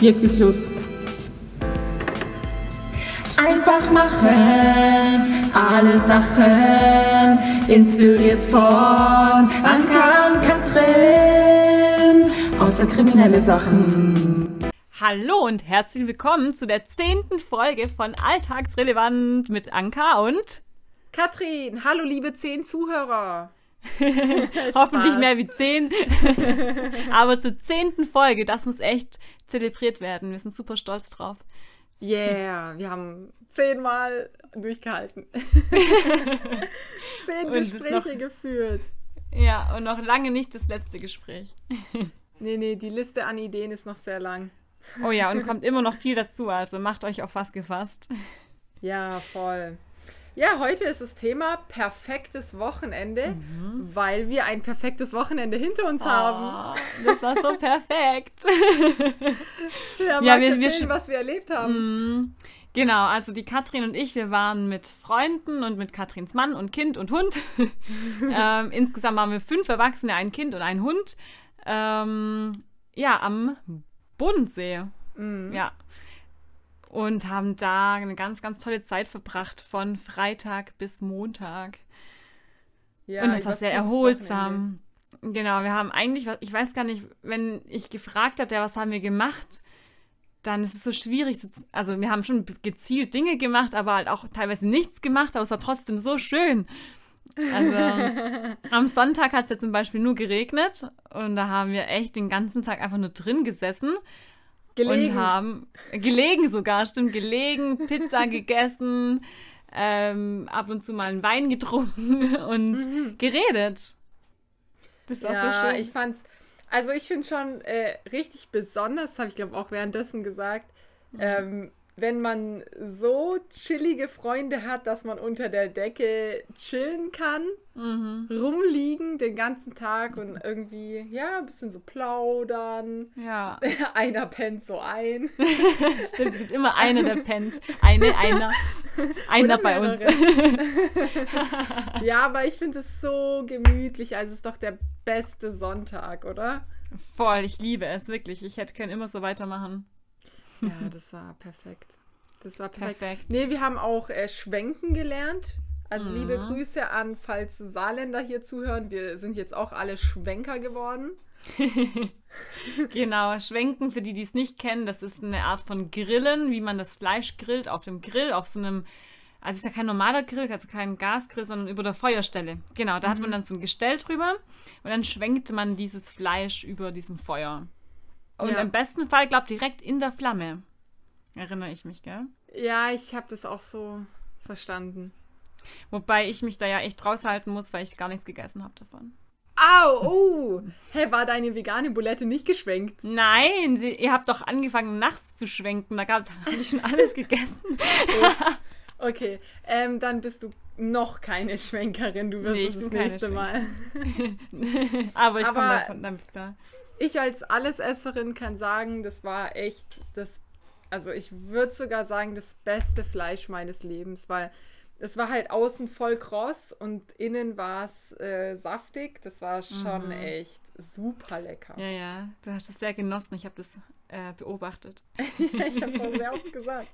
Jetzt geht's los. Einfach machen, alle Sachen, inspiriert von Anka und Katrin, außer kriminelle Sachen. Hallo und herzlich willkommen zu der zehnten Folge von Alltagsrelevant mit Anka und Katrin. Hallo liebe zehn Zuhörer. Hoffentlich mehr wie zehn. Aber zur zehnten Folge, das muss echt zelebriert werden. Wir sind super stolz drauf. Yeah, wir haben zehnmal durchgehalten. Zehn Gespräche noch- geführt. Ja, und noch lange nicht das letzte Gespräch. Nee, nee, die Liste an Ideen ist noch sehr lang. Oh ja, und kommt immer noch viel dazu, also macht euch auf was gefasst. Ja, voll. Ja, heute ist das Thema perfektes Wochenende, weil wir ein perfektes Wochenende hinter uns haben. Oh, das war so perfekt. Ja, Ja, wir- wir erzählen, sch- was wir erlebt haben? Mm, Genau, also die Katrin und ich, wir waren mit Freunden und mit Katrins Mann und Kind und Hund. ähm, insgesamt waren wir fünf Erwachsene, ein Kind und ein Hund. Ähm, ja, am Bodensee. Mhm. Ja. Und haben da eine ganz, ganz tolle Zeit verbracht, von Freitag bis Montag. Ja, und das war sehr erholsam. Genau, wir haben eigentlich, ich weiß gar nicht, wenn ich gefragt hatte, ja, was haben wir gemacht, dann ist es so schwierig. Also wir haben schon gezielt Dinge gemacht, aber halt auch teilweise nichts gemacht, aber es war trotzdem so schön. Also am Sonntag hat es ja zum Beispiel nur geregnet und da haben wir echt den ganzen Tag einfach nur drin gesessen Gelegen. und haben gelegen sogar, stimmt, gelegen, Pizza gegessen, ähm, ab und zu mal einen Wein getrunken und geredet. Das war Mhm. ja, so schön. ich fand's, also ich finde schon äh, richtig besonders, habe ich glaube auch währenddessen gesagt, Mhm. ähm, wenn man so chillige Freunde hat, dass man unter der Decke chillen kann, mhm. rumliegen den ganzen Tag und irgendwie, ja, ein bisschen so plaudern. Ja, Einer pennt so ein. stimmt, es gibt immer einer, der pennt. Eine, einer. Einer bei uns. ja, aber ich finde es so gemütlich. Also es ist doch der beste Sonntag, oder? Voll, ich liebe es, wirklich. Ich hätte können immer so weitermachen. Ja, das war perfekt. Das war perfekt. Perfekt. Nee, wir haben auch äh, Schwenken gelernt. Also Mhm. liebe Grüße an, falls Saarländer hier zuhören. Wir sind jetzt auch alle Schwenker geworden. Genau, Schwenken, für die, die es nicht kennen, das ist eine Art von Grillen, wie man das Fleisch grillt auf dem Grill, auf so einem, also es ist ja kein normaler Grill, also kein Gasgrill, sondern über der Feuerstelle. Genau, da hat man dann so ein Gestell drüber und dann schwenkt man dieses Fleisch über diesem Feuer. Und Ja. im besten Fall, glaub direkt in der Flamme. Erinnere ich mich, gell? Ja, ich habe das auch so verstanden. Wobei ich mich da ja echt raushalten muss, weil ich gar nichts gegessen habe davon. Au, oh. Hä, war deine vegane Bulette nicht geschwenkt? Nein, sie, ihr habt doch angefangen nachts zu schwenken. Da habe ich schon alles gegessen. Okay, ähm, dann bist du noch keine Schwenkerin. Du wirst Nee, das nächste Mal. Aber ich komme davon damit klar. Ich als Allesesserin kann sagen, das war echt das, also ich würde sogar sagen, das beste Fleisch meines Lebens, weil es war halt außen voll kross und innen war es äh, saftig. Das war schon Mhm. echt super lecker. Ja, ja, du hast es sehr genossen. Ich habe das äh, beobachtet. ich habe es auch sehr oft gesagt.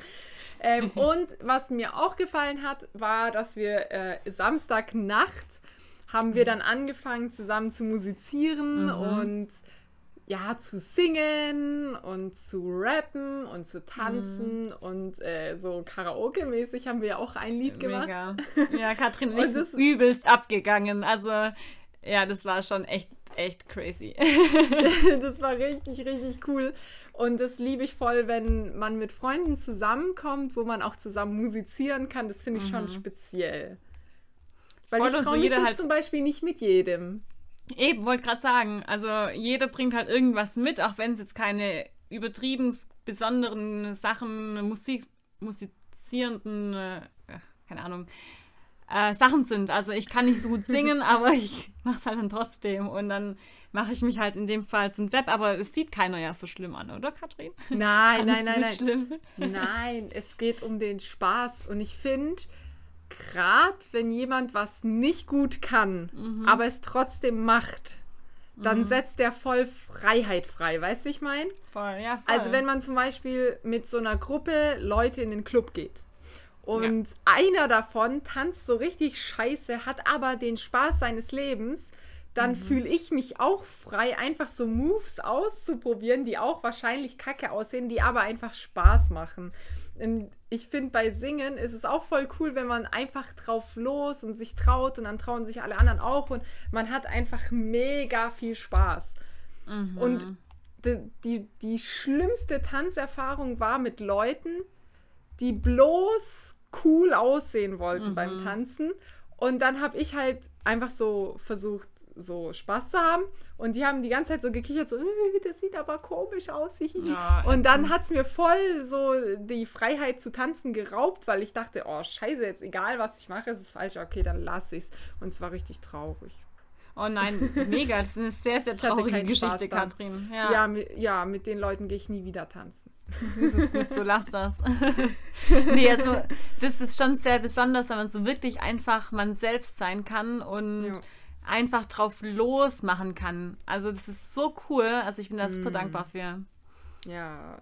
Ähm, und was mir auch gefallen hat, war, dass wir äh, Samstagnacht haben wir dann angefangen zusammen zu musizieren Mhm. und ja, zu singen und zu rappen und zu tanzen Mhm. und äh, so Karaoke-mäßig haben wir ja auch ein Lied gemacht. Mega. Ja, Katrin und ich das- übelst abgegangen. Also, ja, das war schon echt, echt crazy. das war richtig, richtig cool. Und das liebe ich voll, wenn man mit Freunden zusammenkommt, wo man auch zusammen musizieren kann. Das finde ich schon speziell. Weil Mhm. Voll ich traue mich halt- zum Beispiel nicht mit jedem. Eben, wollte gerade sagen. Also, jeder bringt halt irgendwas mit, auch wenn es jetzt keine übertrieben besonderen Sachen, Musik, musizierenden, äh, keine Ahnung, äh, Sachen sind. Also, ich kann nicht so gut singen, aber ich mache es halt dann trotzdem. Und dann mache ich mich halt in dem Fall zum Depp. Aber es sieht keiner ja so schlimm an, oder, Katrin? Nein, nein, nein, nein. schlimm. Nein, es geht um den Spaß. Und ich finde, gerade wenn jemand was nicht gut kann, Mhm. aber es trotzdem macht, dann setzt der voll Freiheit frei. Weißt du, wie ich meine? Voll, ja, voll. Also wenn man zum Beispiel mit so einer Gruppe Leute in den Club geht und einer davon tanzt so richtig scheiße, hat aber den Spaß seines Lebens, dann Mhm. fühle ich mich auch frei, einfach so Moves auszuprobieren, die auch wahrscheinlich kacke aussehen, die aber einfach Spaß machen. Und ich finde, bei Singen ist es auch voll cool, wenn man einfach drauf los und sich traut und dann trauen sich alle anderen auch und man hat einfach mega viel Spaß. Mhm. Und die, die, die schlimmste Tanzerfahrung war mit Leuten, die bloß cool aussehen wollten beim Tanzen. Und dann habe ich halt einfach so versucht, so Spaß zu haben. Und die haben die ganze Zeit so gekichert, so, "Äh, das sieht aber komisch aus. hihihi." Ja, und dann hat es mir voll so die Freiheit zu tanzen geraubt, weil ich dachte, oh scheiße, jetzt egal was ich mache, es ist falsch. Okay, dann lasse ich es. Und es war richtig traurig. Oh nein, mega. Das ist eine sehr, sehr traurige Geschichte. Katrin. Ja, Ja, mi- ja, mit den Leuten gehe ich nie wieder tanzen. das ist gut so, lass das. nee, also das ist schon sehr besonders, wenn man so wirklich einfach man selbst sein kann und Ja. Einfach drauf losmachen kann. Also das ist so cool. Also ich bin da Mm. super dankbar für. Ja,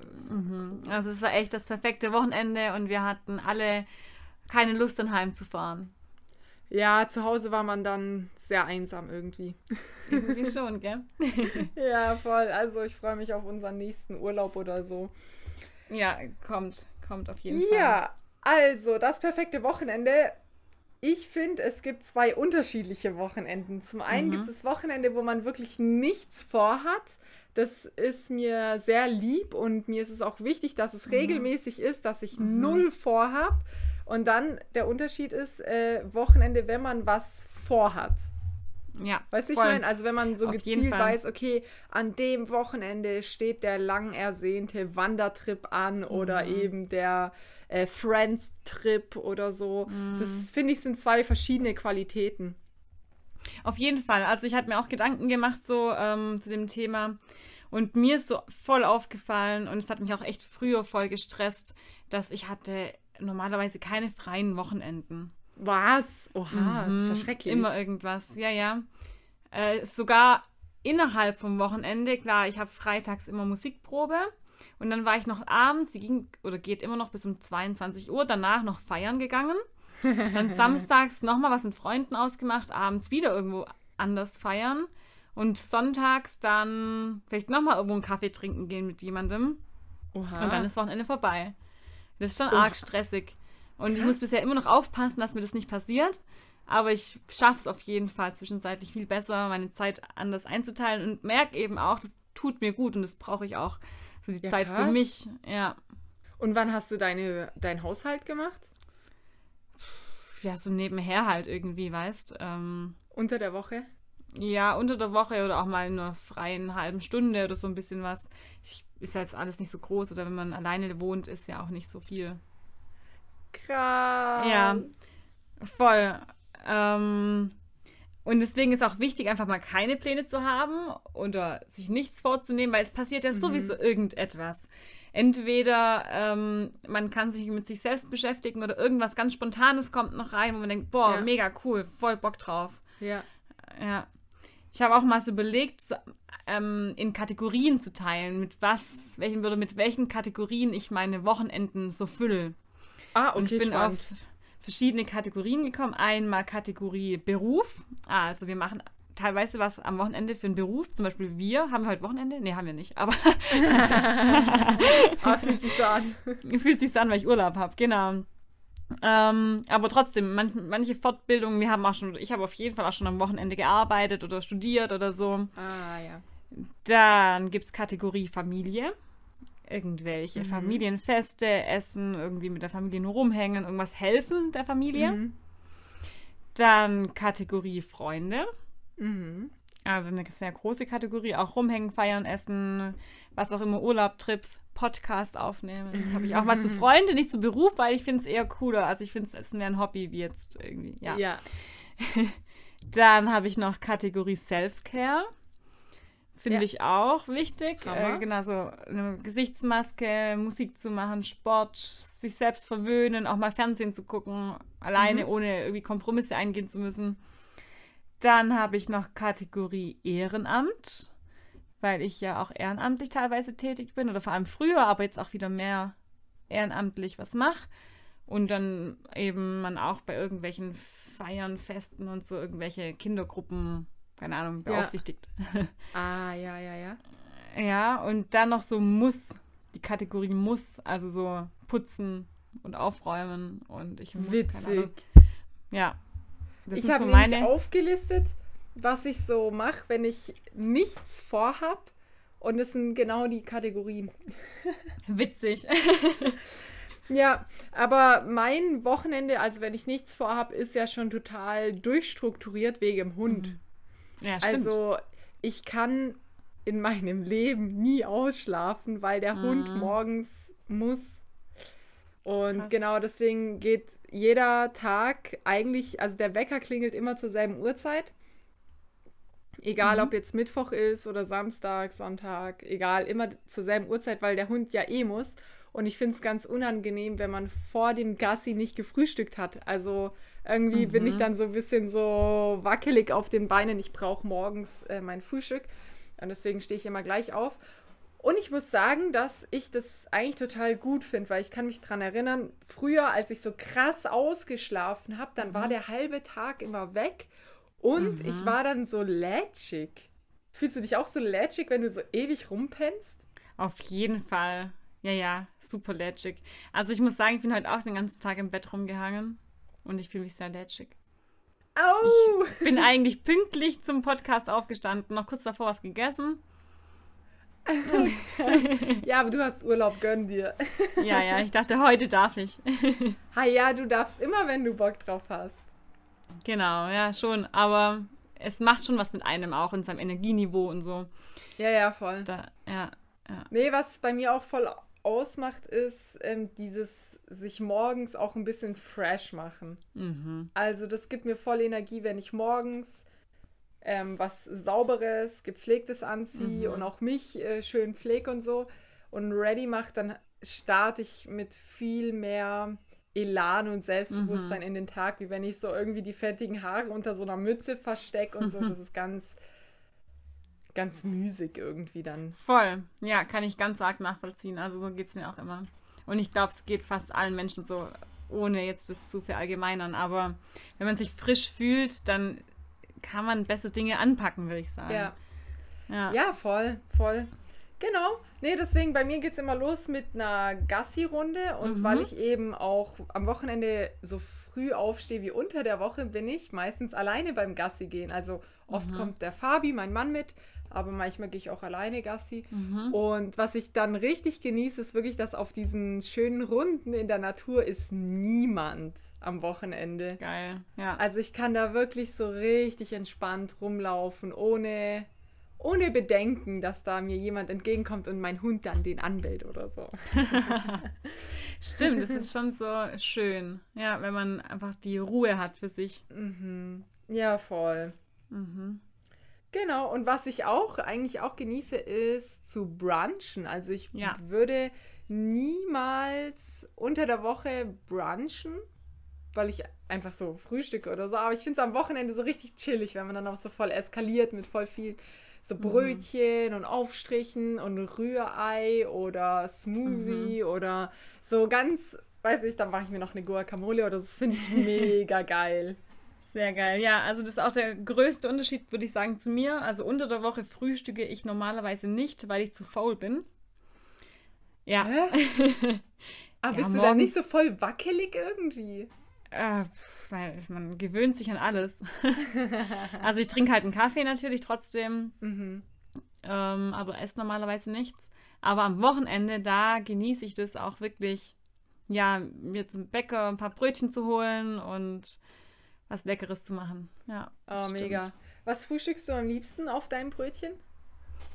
Also es war echt das perfekte Wochenende und wir hatten alle keine Lust, dann heimzufahren. ja, zu Hause war man dann sehr einsam irgendwie. Irgendwie schon, gell? Ja, voll. Also ich freue mich auf unseren nächsten Urlaub oder so. Ja, kommt. Kommt auf jeden Fall. Ja, also das perfekte Wochenende. Ich finde, es gibt zwei unterschiedliche Wochenenden. Zum einen gibt es das Wochenende, wo man wirklich nichts vorhat. Das ist mir sehr lieb und mir ist es auch wichtig, dass es regelmäßig ist, dass ich null vorhab. Und dann der Unterschied ist äh, Wochenende, wenn man was vorhat. Ja, Weißt du, ich meine, also wenn man so Auf gezielt weiß, okay, an dem Wochenende steht der lang ersehnte Wandertrip an Mhm. oder eben der äh, Friends-Trip oder so. Mhm. Das finde ich sind zwei verschiedene Qualitäten. Auf jeden Fall. Also ich hatte mir auch Gedanken gemacht so ähm, zu dem Thema und mir ist so voll aufgefallen und es hat mich auch echt früher voll gestresst, dass ich hatte normalerweise keine freien Wochenenden. Was? Oha, das ist ja Mhm. schrecklich. Immer irgendwas, ja, ja. Äh, sogar innerhalb vom Wochenende, klar, ich habe freitags immer Musikprobe und dann war ich noch abends, die ging oder geht immer noch bis um 22 Uhr, danach noch feiern gegangen. Dann samstags nochmal was mit Freunden ausgemacht, abends wieder irgendwo anders feiern und sonntags dann vielleicht nochmal irgendwo einen Kaffee trinken gehen mit jemandem. Oha. Und dann ist Wochenende vorbei. Das ist schon Oha. arg stressig. Und ich muss bisher immer noch aufpassen, dass mir das nicht passiert. Aber ich schaffe es auf jeden Fall zwischenzeitlich viel besser, meine Zeit anders einzuteilen und merke eben auch, das tut mir gut und das brauche ich auch. So die Ja, Zeit für krass. mich. Ja. und wann hast du deine, deinen Haushalt gemacht? Ja, so nebenher halt irgendwie, weißt. Ähm, Unter der Woche? ja, unter der Woche oder auch mal in einer freien halben Stunde oder so ein bisschen was. Ich, ist ja jetzt alles nicht so groß oder wenn man alleine wohnt, ist ja auch nicht so viel. Krass. Ja, voll. Ähm, und deswegen ist auch wichtig, einfach mal keine Pläne zu haben oder sich nichts vorzunehmen, weil es passiert ja sowieso irgendetwas. Entweder ähm, man kann sich mit sich selbst beschäftigen oder irgendwas ganz Spontanes kommt noch rein, wo man denkt, boah, Ja. mega cool, voll Bock drauf. Ja. Ja. Ich habe auch mal so überlegt, so, ähm, in Kategorien zu teilen, mit was, welchen würde mit welchen Kategorien ich meine Wochenenden so fülle. Ah, Und okay, ich bin spannend. auf verschiedene Kategorien gekommen. Einmal Kategorie Beruf. Also wir machen teilweise was am Wochenende für einen Beruf. Zum Beispiel wir. Haben wir heute Wochenende? Nee, haben wir nicht. Aber Ah, fühlt sich so an. fühlt sich so an, weil ich Urlaub habe. Genau. Ähm, aber trotzdem, manch, manche Fortbildungen, wir haben auch schon, ich habe auf jeden Fall auch schon am Wochenende gearbeitet oder studiert oder so. Ah, ja. Dann gibt es Kategorie Familie. Irgendwelche Mhm. Familienfeste, Essen, irgendwie mit der Familie nur rumhängen, irgendwas helfen der Familie. Mhm. Dann Kategorie Freunde. Mhm. Also eine sehr große Kategorie. Auch rumhängen, feiern, essen, was auch immer, Urlaub, Trips, Podcast aufnehmen. Habe ich auch mal zu Freunde, nicht zu Beruf, weil ich finde es eher cooler. Also ich finde es mehr ein Hobby wie jetzt irgendwie. Ja. ja. Dann habe ich noch Kategorie Self-Care. Finde Ja. ich auch wichtig. Hammer. Äh, genau, so eine Gesichtsmaske, Musik zu machen, Sport, sich selbst verwöhnen, auch mal Fernsehen zu gucken, alleine, Mhm. ohne irgendwie Kompromisse eingehen zu müssen. Dann habe ich noch Kategorie Ehrenamt, weil ich ja auch ehrenamtlich teilweise tätig bin oder vor allem früher, aber jetzt auch wieder mehr ehrenamtlich was mache. Und dann eben man auch bei irgendwelchen Feiern, Festen und so irgendwelche Kindergruppen, keine Ahnung, beaufsichtigt. Ja. ah, ja, ja, ja. Ja, und dann noch so muss, die Kategorie muss, also so putzen und aufräumen und ich muss. Witzig. Ja. Das ich habe so meine aufgelistet, was ich so mache, wenn ich nichts vorhab. Und es sind genau die Kategorien. Witzig. ja, aber mein Wochenende, also wenn ich nichts vorhab, ist ja schon total durchstrukturiert wegen dem Hund. Mhm. Ja, stimmt. Also ich kann in meinem Leben nie ausschlafen, weil der mhm. Hund morgens muss. Und Krass. genau deswegen geht jeder Tag eigentlich, also der Wecker klingelt immer zur selben Uhrzeit. Egal, mhm. ob jetzt Mittwoch ist oder Samstag, Sonntag, egal, immer zur selben Uhrzeit, weil der Hund ja eh muss. Und ich finde es ganz unangenehm, wenn man vor dem Gassi nicht gefrühstückt hat. Also irgendwie mhm. bin ich mhm. dann so ein bisschen so wackelig auf den Beinen. Ich brauche morgens äh, mein Frühstück. Und deswegen stehe ich immer gleich auf. Und ich muss sagen, dass ich das eigentlich total gut finde, weil ich kann mich daran erinnern, früher, als ich so krass ausgeschlafen habe, dann mhm. war der halbe Tag immer weg und mhm. ich war dann so lätschig. Fühlst du dich auch so lätschig, wenn du so ewig rumpennst? Auf jeden Fall. Ja, ja, super lätschig. Also ich muss sagen, ich bin heute auch den ganzen Tag im Bett rumgehangen und ich fühle mich sehr lätschig. Au! Ich bin eigentlich pünktlich zum Podcast aufgestanden, noch kurz davor was gegessen. ja, aber du hast Urlaub, gönn dir. ja, ja, ich dachte, heute darf ich. ha ja, du darfst immer, wenn du Bock drauf hast. Genau, ja, schon. Aber es macht schon was mit einem auch in seinem Energieniveau und so. Ja, ja, voll. Da, ja, ja. Nee, was bei mir auch voll ausmacht, ist ähm, dieses sich morgens auch ein bisschen fresh machen. Mhm. Also das gibt mir voll Energie, wenn ich morgens ähm, was Sauberes, Gepflegtes anziehe mhm. und auch mich äh, schön pflege und so und ready mache, dann starte ich mit viel mehr Elan und Selbstbewusstsein mhm. in den Tag, wie wenn ich so irgendwie die fettigen Haare unter so einer Mütze verstecke und so. Das ist ganz ganz müßig irgendwie dann. Voll. Ja, kann ich ganz arg nachvollziehen. Also so geht es mir auch immer. Und ich glaube, es geht fast allen Menschen so, ohne jetzt das zu verallgemeinern. Aber wenn man sich frisch fühlt, dann kann man bessere Dinge anpacken, würde ich sagen. Ja. ja. Ja, voll, voll. Genau. Nee, deswegen bei mir geht es immer los mit einer Gassi-Runde und mhm. weil ich eben auch am Wochenende so früh aufstehe wie unter der Woche, bin ich meistens alleine beim Gassi gehen. Also oft mhm. kommt der Fabi, mein Mann, mit aber manchmal gehe ich auch alleine Gassi. Mhm. Und was ich dann richtig genieße, ist wirklich, dass auf diesen schönen Runden in der Natur ist niemand am Wochenende. Geil, ja. Also ich kann da wirklich so richtig entspannt rumlaufen, ohne, ohne Bedenken, dass da mir jemand entgegenkommt und mein Hund dann den anbellt oder so. Stimmt, das ist schon so schön. Ja, wenn man einfach die Ruhe hat für sich. Mhm. Ja, voll. Mhm. Genau, und was ich auch eigentlich auch genieße, ist zu brunchen. Also ich ja. würde niemals unter der Woche brunchen, weil ich einfach so frühstücke oder so. Aber ich finde es am Wochenende so richtig chillig, wenn man dann auch so voll eskaliert mit voll viel so mhm. Brötchen mhm. und Aufstrichen und Rührei oder Smoothie mhm. oder so ganz, weiß ich, dann mache ich mir noch eine Guacamole oder so. Das finde ich mega geil. Sehr geil. Ja, also das ist auch der größte Unterschied, würde ich sagen, zu mir. Also unter der Woche frühstücke ich normalerweise nicht, weil ich zu faul bin. Ja. Hä? Aber ja, bist du da nicht so voll wackelig irgendwie? Äh, weil man gewöhnt sich an alles. also ich trinke halt einen Kaffee natürlich trotzdem. Mhm. Ähm, aber esse normalerweise nichts. Aber am Wochenende, da genieße ich das auch wirklich, ja, mir zum Bäcker ein paar Brötchen zu holen und was Leckeres zu machen. Ja. Oh, mega. Was frühstückst du am liebsten auf deinem Brötchen?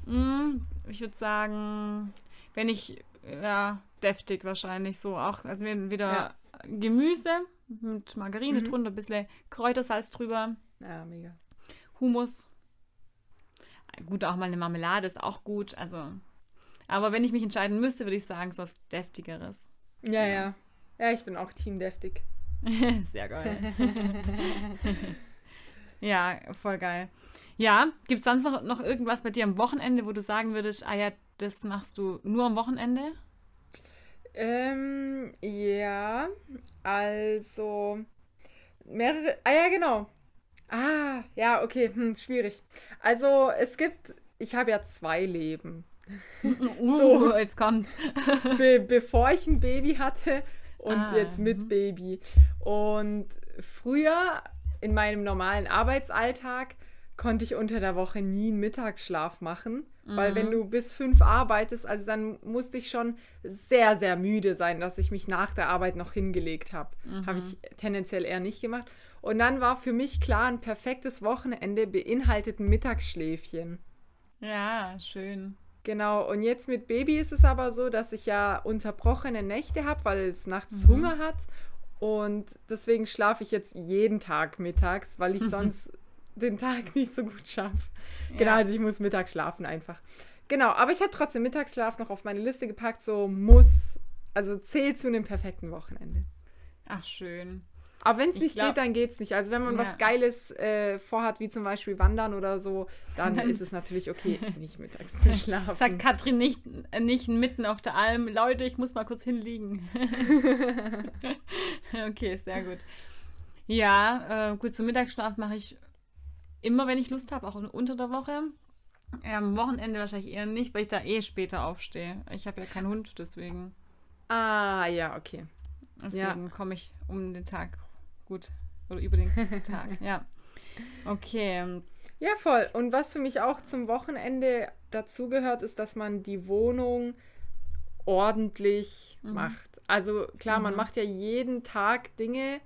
Mm, ich würde sagen, wenn ich, ja, deftig wahrscheinlich so auch. Also wieder ja. Gemüse mit Margarine mhm. drunter, ein bisschen Kräutersalz drüber. Ja, mega. Humus. Gut, auch mal eine Marmelade ist auch gut. Also, aber wenn ich mich entscheiden müsste, würde ich sagen, so was Deftigeres. Ja, ja. Ja, ja ich bin auch Team deftig. Sehr geil. Ja, voll geil. Ja, gibt es sonst noch, noch irgendwas bei dir am Wochenende, wo du sagen würdest, ah ja, das machst du nur am Wochenende? Ähm, ja, also mehrere. Ah ja, genau. Ah, ja, okay, hm, schwierig. Also es gibt, ich habe ja zwei Leben. Uh, so, jetzt kommt's. Be bevor ich ein Baby hatte und Ah, jetzt mit mhm. Baby. Und früher in meinem normalen Arbeitsalltag konnte ich unter der Woche nie einen Mittagsschlaf machen, weil Mhm. wenn du bis fünf arbeitest, also dann musste ich schon sehr, sehr müde sein, dass ich mich nach der Arbeit noch hingelegt habe. Habe ich tendenziell eher nicht gemacht. Und dann war für mich klar, ein perfektes Wochenende beinhaltet ein Mittagsschläfchen. Ja, schön. Genau, und jetzt mit Baby ist es aber so, dass ich ja unterbrochene Nächte habe, weil es nachts Mhm. Hunger hat. Und deswegen schlafe ich jetzt jeden Tag mittags, weil ich sonst den Tag nicht so gut schaffe. Genau, Ja. also ich muss mittags schlafen einfach. Genau, aber ich habe trotzdem Mittagsschlaf noch auf meine Liste gepackt, so muss, also zählt zu einem perfekten Wochenende. Ach, schön. Aber wenn es Ich nicht glaub- geht, dann geht es nicht. Also wenn man Ja. was Geiles äh, vorhat, wie zum Beispiel Wandern oder so, dann, Dann- ist es natürlich okay, nicht mittags zu schlafen. Sagt Katrin nicht, äh, nicht mitten auf der Alm, Leute, ich muss mal kurz hinliegen. okay, sehr gut. Ja, äh, gut, zum Mittagsschlaf mache ich immer, wenn ich Lust habe, auch unter der Woche. Ja, am Wochenende wahrscheinlich eher nicht, weil ich da eh später aufstehe. Ich habe ja keinen Hund, deswegen, Ah, ja, okay. deswegen komme ich um den Tag gut. Oder über den Tag, ja. Okay. Ja, voll. Und was für mich auch zum Wochenende dazugehört, ist, dass man die Wohnung ordentlich macht. Also klar, man macht ja jeden Tag Dinge,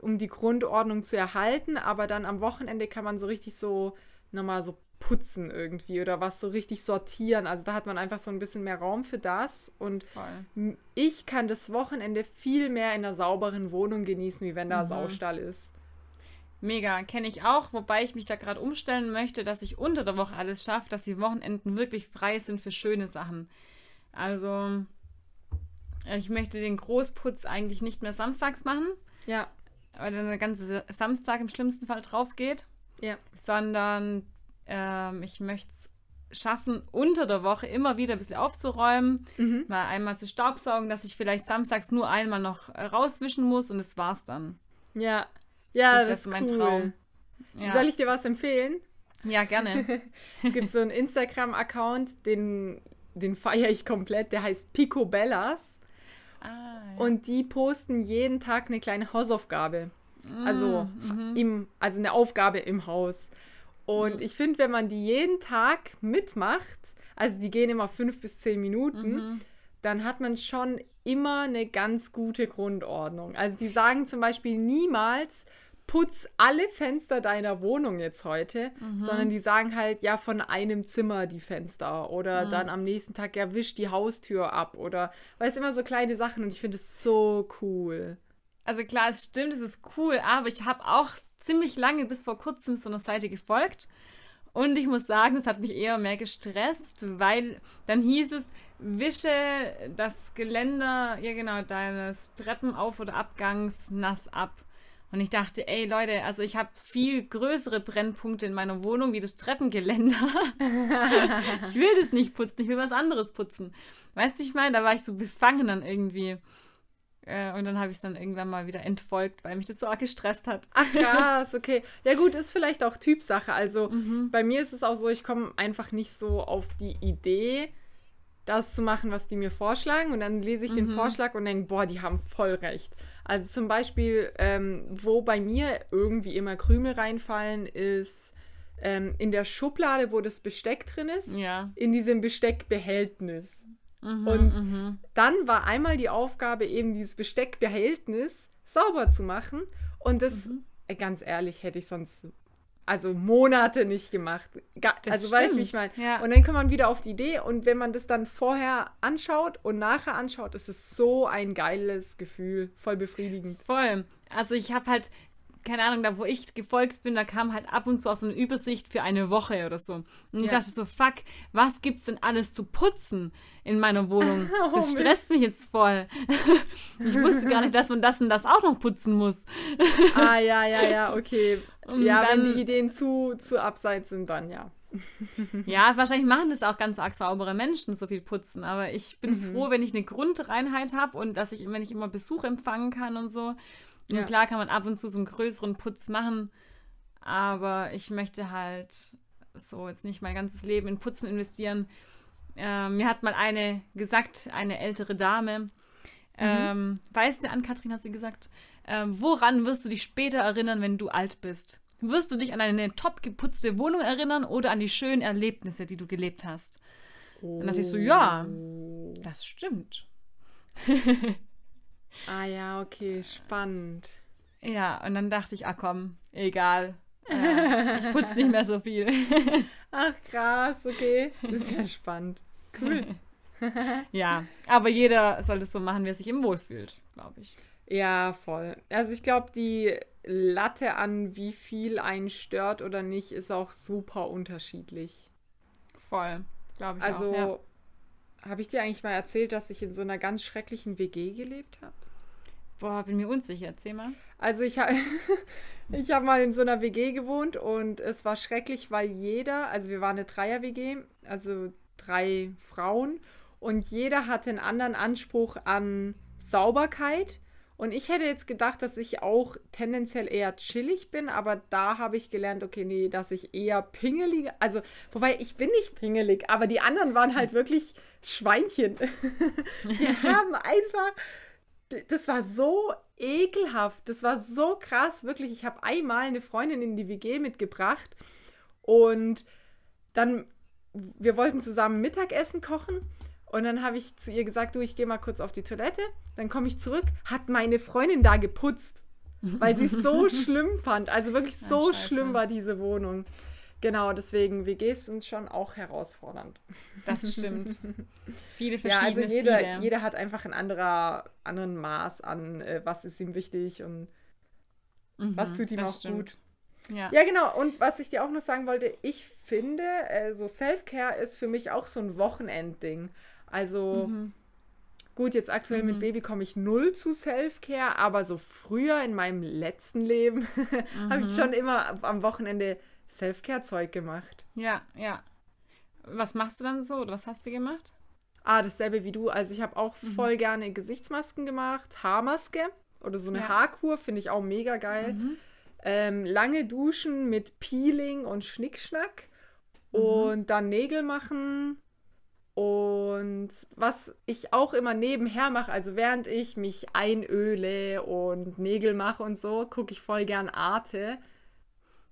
um die Grundordnung zu erhalten, aber dann am Wochenende kann man so richtig so nochmal so putzen irgendwie oder was so richtig sortieren. Also da hat man einfach so ein bisschen mehr Raum für das und Voll. ich kann das Wochenende viel mehr in einer sauberen Wohnung genießen, wie wenn da Mhm. Saustall ist. Mega, kenne ich auch, wobei ich mich da gerade umstellen möchte, dass ich unter der Woche alles schaffe, dass die Wochenenden wirklich frei sind für schöne Sachen. Also, ich möchte den Großputz eigentlich nicht mehr samstags machen, Ja, weil dann der ganze Samstag im schlimmsten Fall drauf geht, ja. sondern ähm, ich möchte es schaffen, unter der Woche immer wieder ein bisschen aufzuräumen, Mhm. mal einmal zu staubsaugen, dass ich vielleicht samstags nur einmal noch äh, rauswischen muss und das war's dann. Ja, ja, Das das, ist mein cool. Traum. Ja, Soll ich dir was empfehlen? ja gerne. Es gibt so einen Instagram-Account, den, den feiere ich komplett, der heißt Picobellas. ah, ja. Und die posten jeden Tag eine kleine Hausaufgabe. Also, Mhm. im, also eine Aufgabe im Haus. Und Mhm. ich finde, wenn man die jeden Tag mitmacht, also die gehen immer fünf bis zehn Minuten, Mhm. dann hat man schon immer eine ganz gute Grundordnung. Also die sagen zum Beispiel niemals, putz alle Fenster deiner Wohnung jetzt heute, Mhm. sondern die sagen halt, ja, von einem Zimmer die Fenster oder Mhm. dann am nächsten Tag, ja, wisch die Haustür ab oder, weil es immer so kleine Sachen und ich finde es so cool. Also klar, es stimmt, es ist cool, aber ich habe auch ziemlich lange bis vor kurzem so einer Seite gefolgt. Und ich muss sagen, es hat mich eher mehr gestresst, weil dann hieß es, wische das Geländer, ja genau, deines Treppenauf- oder Abgangs nass ab. Und ich dachte, ey Leute, also ich habe viel größere Brennpunkte in meiner Wohnung wie das Treppengeländer. ich will das nicht putzen, ich will was anderes putzen. Weißt du, ich meine? Da war ich so befangen dann irgendwie. Äh, und dann habe ich es dann irgendwann mal wieder entfolgt, weil mich das so arg gestresst hat. Ach krass, okay. Ja gut, ist vielleicht auch Typsache. Also Mhm. bei mir ist es auch so, ich komme einfach nicht so auf die Idee, das zu machen, was die mir vorschlagen. Und dann lese ich den Mhm. Vorschlag und denke, boah, die haben voll recht. Also zum Beispiel, ähm, wo bei mir irgendwie immer Krümel reinfallen, ist ähm, in der Schublade, wo das Besteck drin ist, Ja. in diesem Besteckbehältnis. Mhm, Und mhm. dann war einmal die Aufgabe, eben dieses Besteckbehältnis sauber zu machen. Und das, Mhm. äh, ganz ehrlich, hätte ich sonst also Monate nicht gemacht. Ga Das also du, wie ich meine? stimmt, ja. Und dann kommt man wieder auf die Idee und wenn man das dann vorher anschaut und nachher anschaut, ist es so ein geiles Gefühl, voll befriedigend. Voll. Also ich habe halt, keine Ahnung, da wo ich gefolgt bin, da kam halt ab und zu auch so eine Übersicht für eine Woche oder so. Und ich Ja. dachte so, fuck, was gibt's denn alles zu putzen in meiner Wohnung? Oh, Das stresst mich jetzt voll. ich wusste gar nicht, dass man das und das auch noch putzen muss. ah, ja, ja, ja, okay. Und Ja, dann, wenn die Ideen zu, zu abseits sind, dann ja. Ja, wahrscheinlich machen das auch ganz arg saubere Menschen, so viel putzen. Aber ich bin Mhm. froh, wenn ich eine Grundreinheit habe und dass ich, wenn ich immer Besuch empfangen kann und so. Und Ja. klar kann man ab und zu so einen größeren Putz machen, aber ich möchte halt so jetzt nicht mein ganzes Leben in Putzen investieren. Ähm, mir hat mal eine gesagt, eine ältere Dame, ähm, weißt du, an Kathrin hat sie gesagt, ähm, woran wirst du dich später erinnern, wenn du alt bist? Wirst du dich an eine top geputzte Wohnung erinnern oder an die schönen Erlebnisse, die du gelebt hast? Dann dachte ich so, ja, das stimmt. Ah ja, okay, spannend. Ja, und dann dachte ich, ah komm, egal. Äh, ich putze nicht mehr so viel. Ach krass, okay. Das ist ja spannend. Cool. ja, aber jeder soll das so machen, wie er sich im wohlfühlt, glaube ich. Ja, voll. Also ich glaube, die Latte an, wie viel einen stört oder nicht, ist auch super unterschiedlich. Voll, glaube ich Also auch. Ja. habe ich dir eigentlich mal erzählt, dass ich in so einer ganz schrecklichen WG gelebt habe? Boah, bin mir unsicher, erzähl mal. Also ich habe ich hab mal in so einer WG gewohnt und es war schrecklich, weil jeder, also wir waren eine Dreier-WG, also drei Frauen und jeder hatte einen anderen Anspruch an Sauberkeit. Und ich hätte jetzt gedacht, dass ich auch tendenziell eher chillig bin, aber da habe ich gelernt, okay, nee, dass ich eher pingelig, also, wobei ich bin nicht pingelig, aber die anderen waren halt wirklich Schweinchen. Die haben einfach, das war so ekelhaft, das war so krass, wirklich. Ich habe einmal eine Freundin in die WG mitgebracht und dann, wir wollten zusammen Mittagessen kochen und dann habe ich zu ihr gesagt, du, ich gehe mal kurz auf die Toilette. Dann komme ich zurück, hat meine Freundin da geputzt, weil sie es so schlimm fand. Also wirklich so Ah, scheiße. schlimm war diese Wohnung. Genau, deswegen WGs sind schon auch herausfordernd. Das stimmt. Viele Ja, also verschiedene jeder, Stile. jeder hat einfach ein anderer, anderen Maß an, äh, was ist ihm wichtig und was Mhm, tut ihm auch stimmt. gut. Ja. Ja, genau. Und was ich dir auch noch sagen wollte, ich finde, äh, so Self-Care ist für mich auch so ein Wochenendding. Also Mhm. gut, jetzt aktuell mit Mhm. Baby komme ich null zu Self-Care, aber so früher in meinem letzten Leben habe Mhm. ich schon immer am Wochenende Self-Care-Zeug gemacht. ja, ja. Was machst du dann so oder was hast du gemacht? Ah, dasselbe wie du. Also ich habe auch Mhm. voll gerne Gesichtsmasken gemacht, Haarmaske oder so eine Ja. Haarkur, finde ich auch mega geil. Mhm. Ähm, lange Duschen mit Peeling und Schnickschnack Mhm. und dann Nägel machen. Und was ich auch immer nebenher mache, also während ich mich einöle und Nägel mache und so, gucke ich voll gern Arte,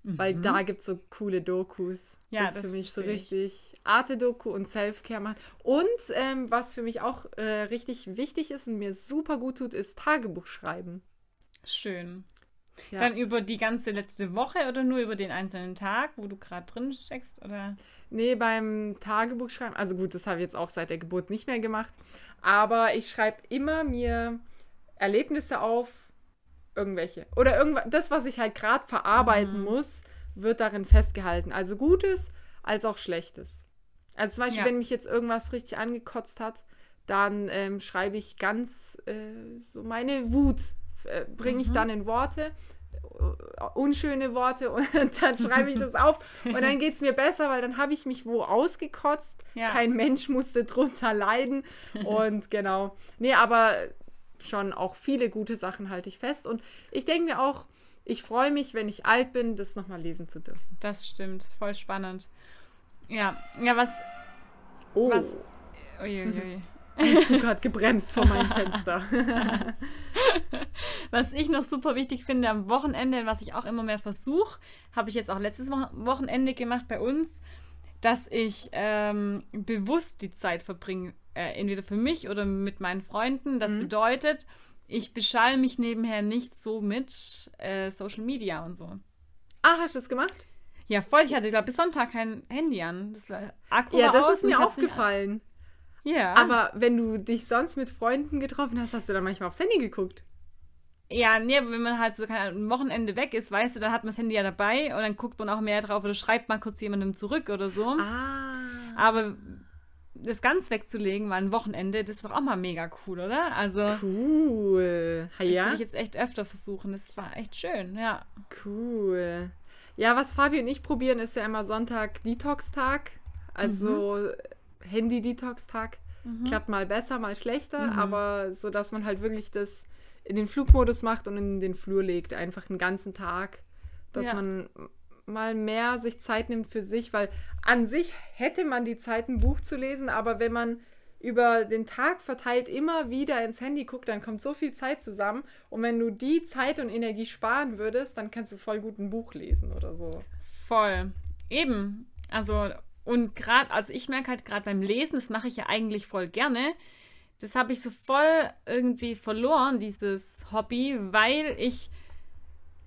weil da gibt es so coole Dokus. Mhm. Ja, das ist das für mich so richtig Arte-Doku und Self-Care macht. Und ähm, was für mich auch äh, richtig wichtig ist und mir super gut tut, ist Tagebuch schreiben. Schön. Ja. Dann über die ganze letzte Woche oder nur über den einzelnen Tag, wo du gerade drin steckst? Oder? Nee, beim Tagebuch schreiben, also gut, das habe ich jetzt auch seit der Geburt nicht mehr gemacht, aber ich schreibe immer mir Erlebnisse auf, irgendwelche. Oder irgendwas, das, was ich halt gerade verarbeiten muss, wird darin festgehalten. Also Gutes als auch Schlechtes. Also zum Beispiel, Ja. wenn mich jetzt irgendwas richtig angekotzt hat, dann ähm, schreibe ich ganz äh, so meine Wut, äh, bringe ich dann in Worte, äh, unschöne Worte und dann schreibe ich das auf und dann geht es mir besser, weil dann habe ich mich wo ausgekotzt. Ja. Kein Mensch musste drunter leiden und genau. Nee, aber schon auch viele gute Sachen halte ich fest und ich denke mir auch, ich freue mich, wenn ich alt bin, das nochmal lesen zu dürfen. Das stimmt. Voll spannend. Ja, ja, was. Oh, Was- Uiuiui. ein Zug hat gebremst vor meinem Fenster. Was ich noch super wichtig finde am Wochenende, was ich auch immer mehr versuche, habe ich jetzt auch letztes Wo- Wochenende gemacht bei uns, dass ich ähm, bewusst die Zeit verbringe, äh, entweder für mich oder mit meinen Freunden. Das bedeutet, ich beschall mich nebenher nicht so mit äh, Social Media und so. ah, hast du das gemacht? Ja, voll. Ich hatte, glaube bis Sonntag kein Handy an. Das war Akku Ja, das aus ist mir aufgefallen. Ja. Aber wenn du dich sonst mit Freunden getroffen hast, hast du dann manchmal aufs Handy geguckt. Ja, nee, aber wenn man halt so keine Ahnung, ein Wochenende weg ist, weißt du, dann hat man das Handy ja dabei und dann guckt man auch mehr drauf oder schreibt mal kurz jemandem zurück oder so. Ah. Aber das ganz wegzulegen, mal ein Wochenende, das ist doch auch mal mega cool, oder? Also, Cool. Das ja? würde ich jetzt echt öfter versuchen. Das war echt schön, ja. Cool. Ja, was Fabi und ich probieren, ist ja immer Sonntag Detox-Tag. Also Mhm. Handy-Detox-Tag. Klappt mal besser, mal schlechter, aber so, dass man halt wirklich das in den Flugmodus macht und in den Flur legt, einfach einen ganzen Tag. Dass Ja. man mal mehr sich Zeit nimmt für sich, weil an sich hätte man die Zeit, ein Buch zu lesen, aber wenn man über den Tag verteilt immer wieder ins Handy guckt, dann kommt so viel Zeit zusammen. Und wenn du die Zeit und Energie sparen würdest, dann kannst du voll gut ein Buch lesen oder so. Voll. Eben. Also, und gerade, also ich merke halt gerade beim Lesen, das mache ich ja eigentlich voll gerne. Das habe ich so voll irgendwie verloren, dieses Hobby, weil ich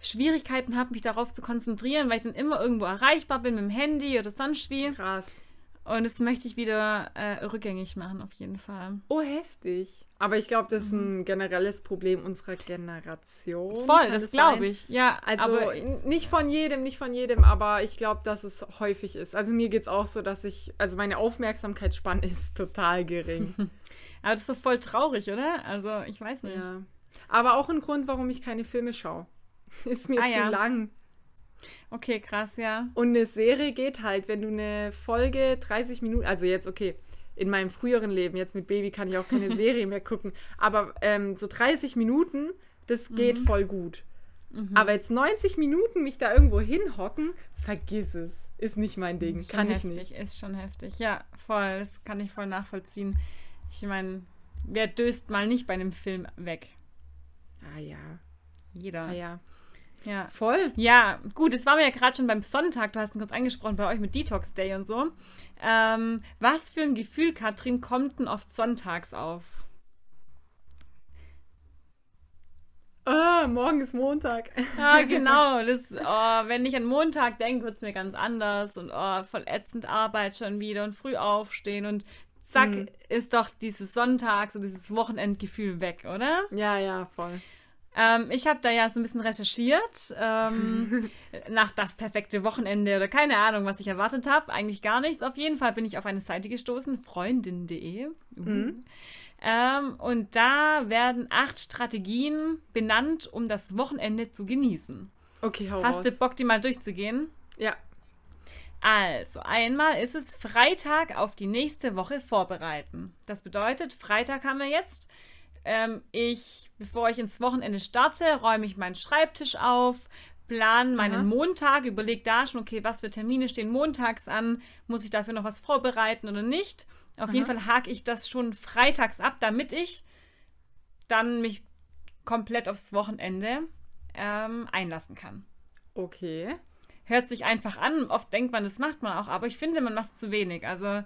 Schwierigkeiten habe, mich darauf zu konzentrieren, weil ich dann immer irgendwo erreichbar bin mit dem Handy oder sonst wie. Krass. Und das möchte ich wieder äh, rückgängig machen, auf jeden Fall. Oh, heftig. Aber ich glaube, das ist ein generelles Problem unserer Generation. Voll, das es glaube ich. Ja, Also nicht von jedem, nicht von jedem, aber ich glaube, dass es häufig ist. Also mir geht es auch so, dass ich, also meine Aufmerksamkeitsspanne ist total gering. aber das ist so voll traurig, oder? Also, ich weiß nicht. ja. Aber auch ein Grund, warum ich keine Filme schaue. Ist mir Ah, zu ja. lang. Okay, krass, ja. Und eine Serie geht halt, wenn du eine Folge 30 Minuten, also jetzt, okay, in meinem früheren Leben, jetzt mit Baby kann ich auch keine Serie mehr gucken, aber ähm, so 30 Minuten, das geht Mhm. voll gut. Aber jetzt 90 Minuten mich da irgendwo hinhocken, vergiss es. Ist nicht mein Ding. Ist schon Kann ich heftig, nicht. Ist schon heftig. Ja, voll. Das kann ich voll nachvollziehen. Ich meine, wer döst mal nicht bei einem Film weg? Ah ja. Jeder. Ah ja. Ja. Voll. Ja, gut, es war mir ja gerade schon beim Sonntag, du hast ihn kurz angesprochen, bei euch mit Detox Day und so. Ähm, was für ein Gefühl, Katrin, kommt denn oft sonntags auf? Ah, morgen ist Montag. Ah, genau. Das, oh, wenn ich an Montag denke, wird es mir ganz anders und oh, voll ätzend Arbeit schon wieder und früh aufstehen und zack, Mhm. ist doch dieses Sonntags und dieses Wochenendgefühl weg, oder? Ja, ja, voll. Ähm, ich habe da ja so ein bisschen recherchiert ähm, nach das perfekte Wochenende oder keine Ahnung, was ich erwartet habe. Eigentlich gar nichts. Auf jeden Fall bin ich auf eine Seite gestoßen, freundin.de. Uh. Ähm, und da werden acht Strategien benannt, um das Wochenende zu genießen. Okay, hau Hast raus. du Bock, die mal durchzugehen? Ja. Also, einmal ist es Freitag auf die nächste Woche vorbereiten. Das bedeutet, Freitag haben wir jetzt. Ähm, ich, bevor ich ins Wochenende starte, räume ich meinen Schreibtisch auf, plan meinen Aha. Montag, überlege da schon, okay, was für Termine stehen montags an, muss ich dafür noch was vorbereiten oder nicht. Auf jeden Fall hake ich das schon freitags ab, damit ich dann mich komplett aufs Wochenende ähm, einlassen kann. Okay. Hört sich einfach an. Oft denkt man, das macht man auch, aber ich finde, man macht zu wenig. Also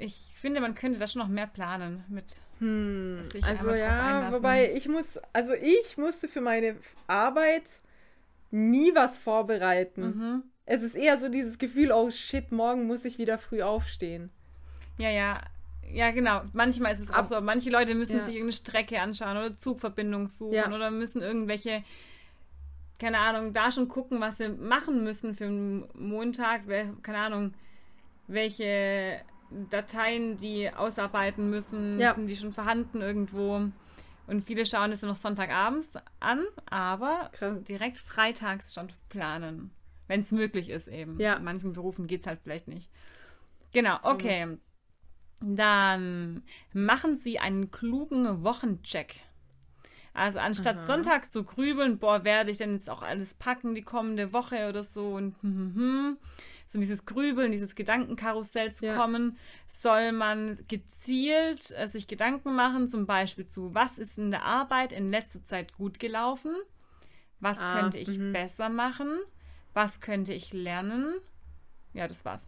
ich finde, man könnte da schon noch mehr planen mit Hm, also ja, wobei ich muss, also ich musste für meine Arbeit nie was vorbereiten. Mhm. Es ist eher so dieses Gefühl, oh shit, morgen muss ich wieder früh aufstehen. Ja, ja. Ja, genau. Manchmal ist es auch Ab- so. Manche Leute müssen Ja. sich irgendeine Strecke anschauen oder Zugverbindung suchen Ja. oder müssen irgendwelche, keine Ahnung, da schon gucken, was sie machen müssen für einen Montag. Keine Ahnung, welche Dateien die ausarbeiten müssen. Ja. Sind die schon vorhanden irgendwo? Und viele schauen es ja noch Sonntagabends an, aber Krass. direkt freitags schon planen. Wenn es möglich ist eben. Ja. In manchen Berufen geht es halt vielleicht nicht. Genau, okay. Dann machen Sie einen klugen Wochencheck. Also anstatt Aha. sonntags zu grübeln, boah, werde ich denn jetzt auch alles packen die kommende Woche oder so und hm, hm, hm, so in dieses Grübeln, dieses Gedankenkarussell zu Ja. kommen, soll man gezielt äh, sich Gedanken machen, zum Beispiel zu, was ist in der Arbeit in letzter Zeit gut gelaufen, was Ah, könnte ich mhm. besser machen, was könnte ich lernen. Ja, das war's.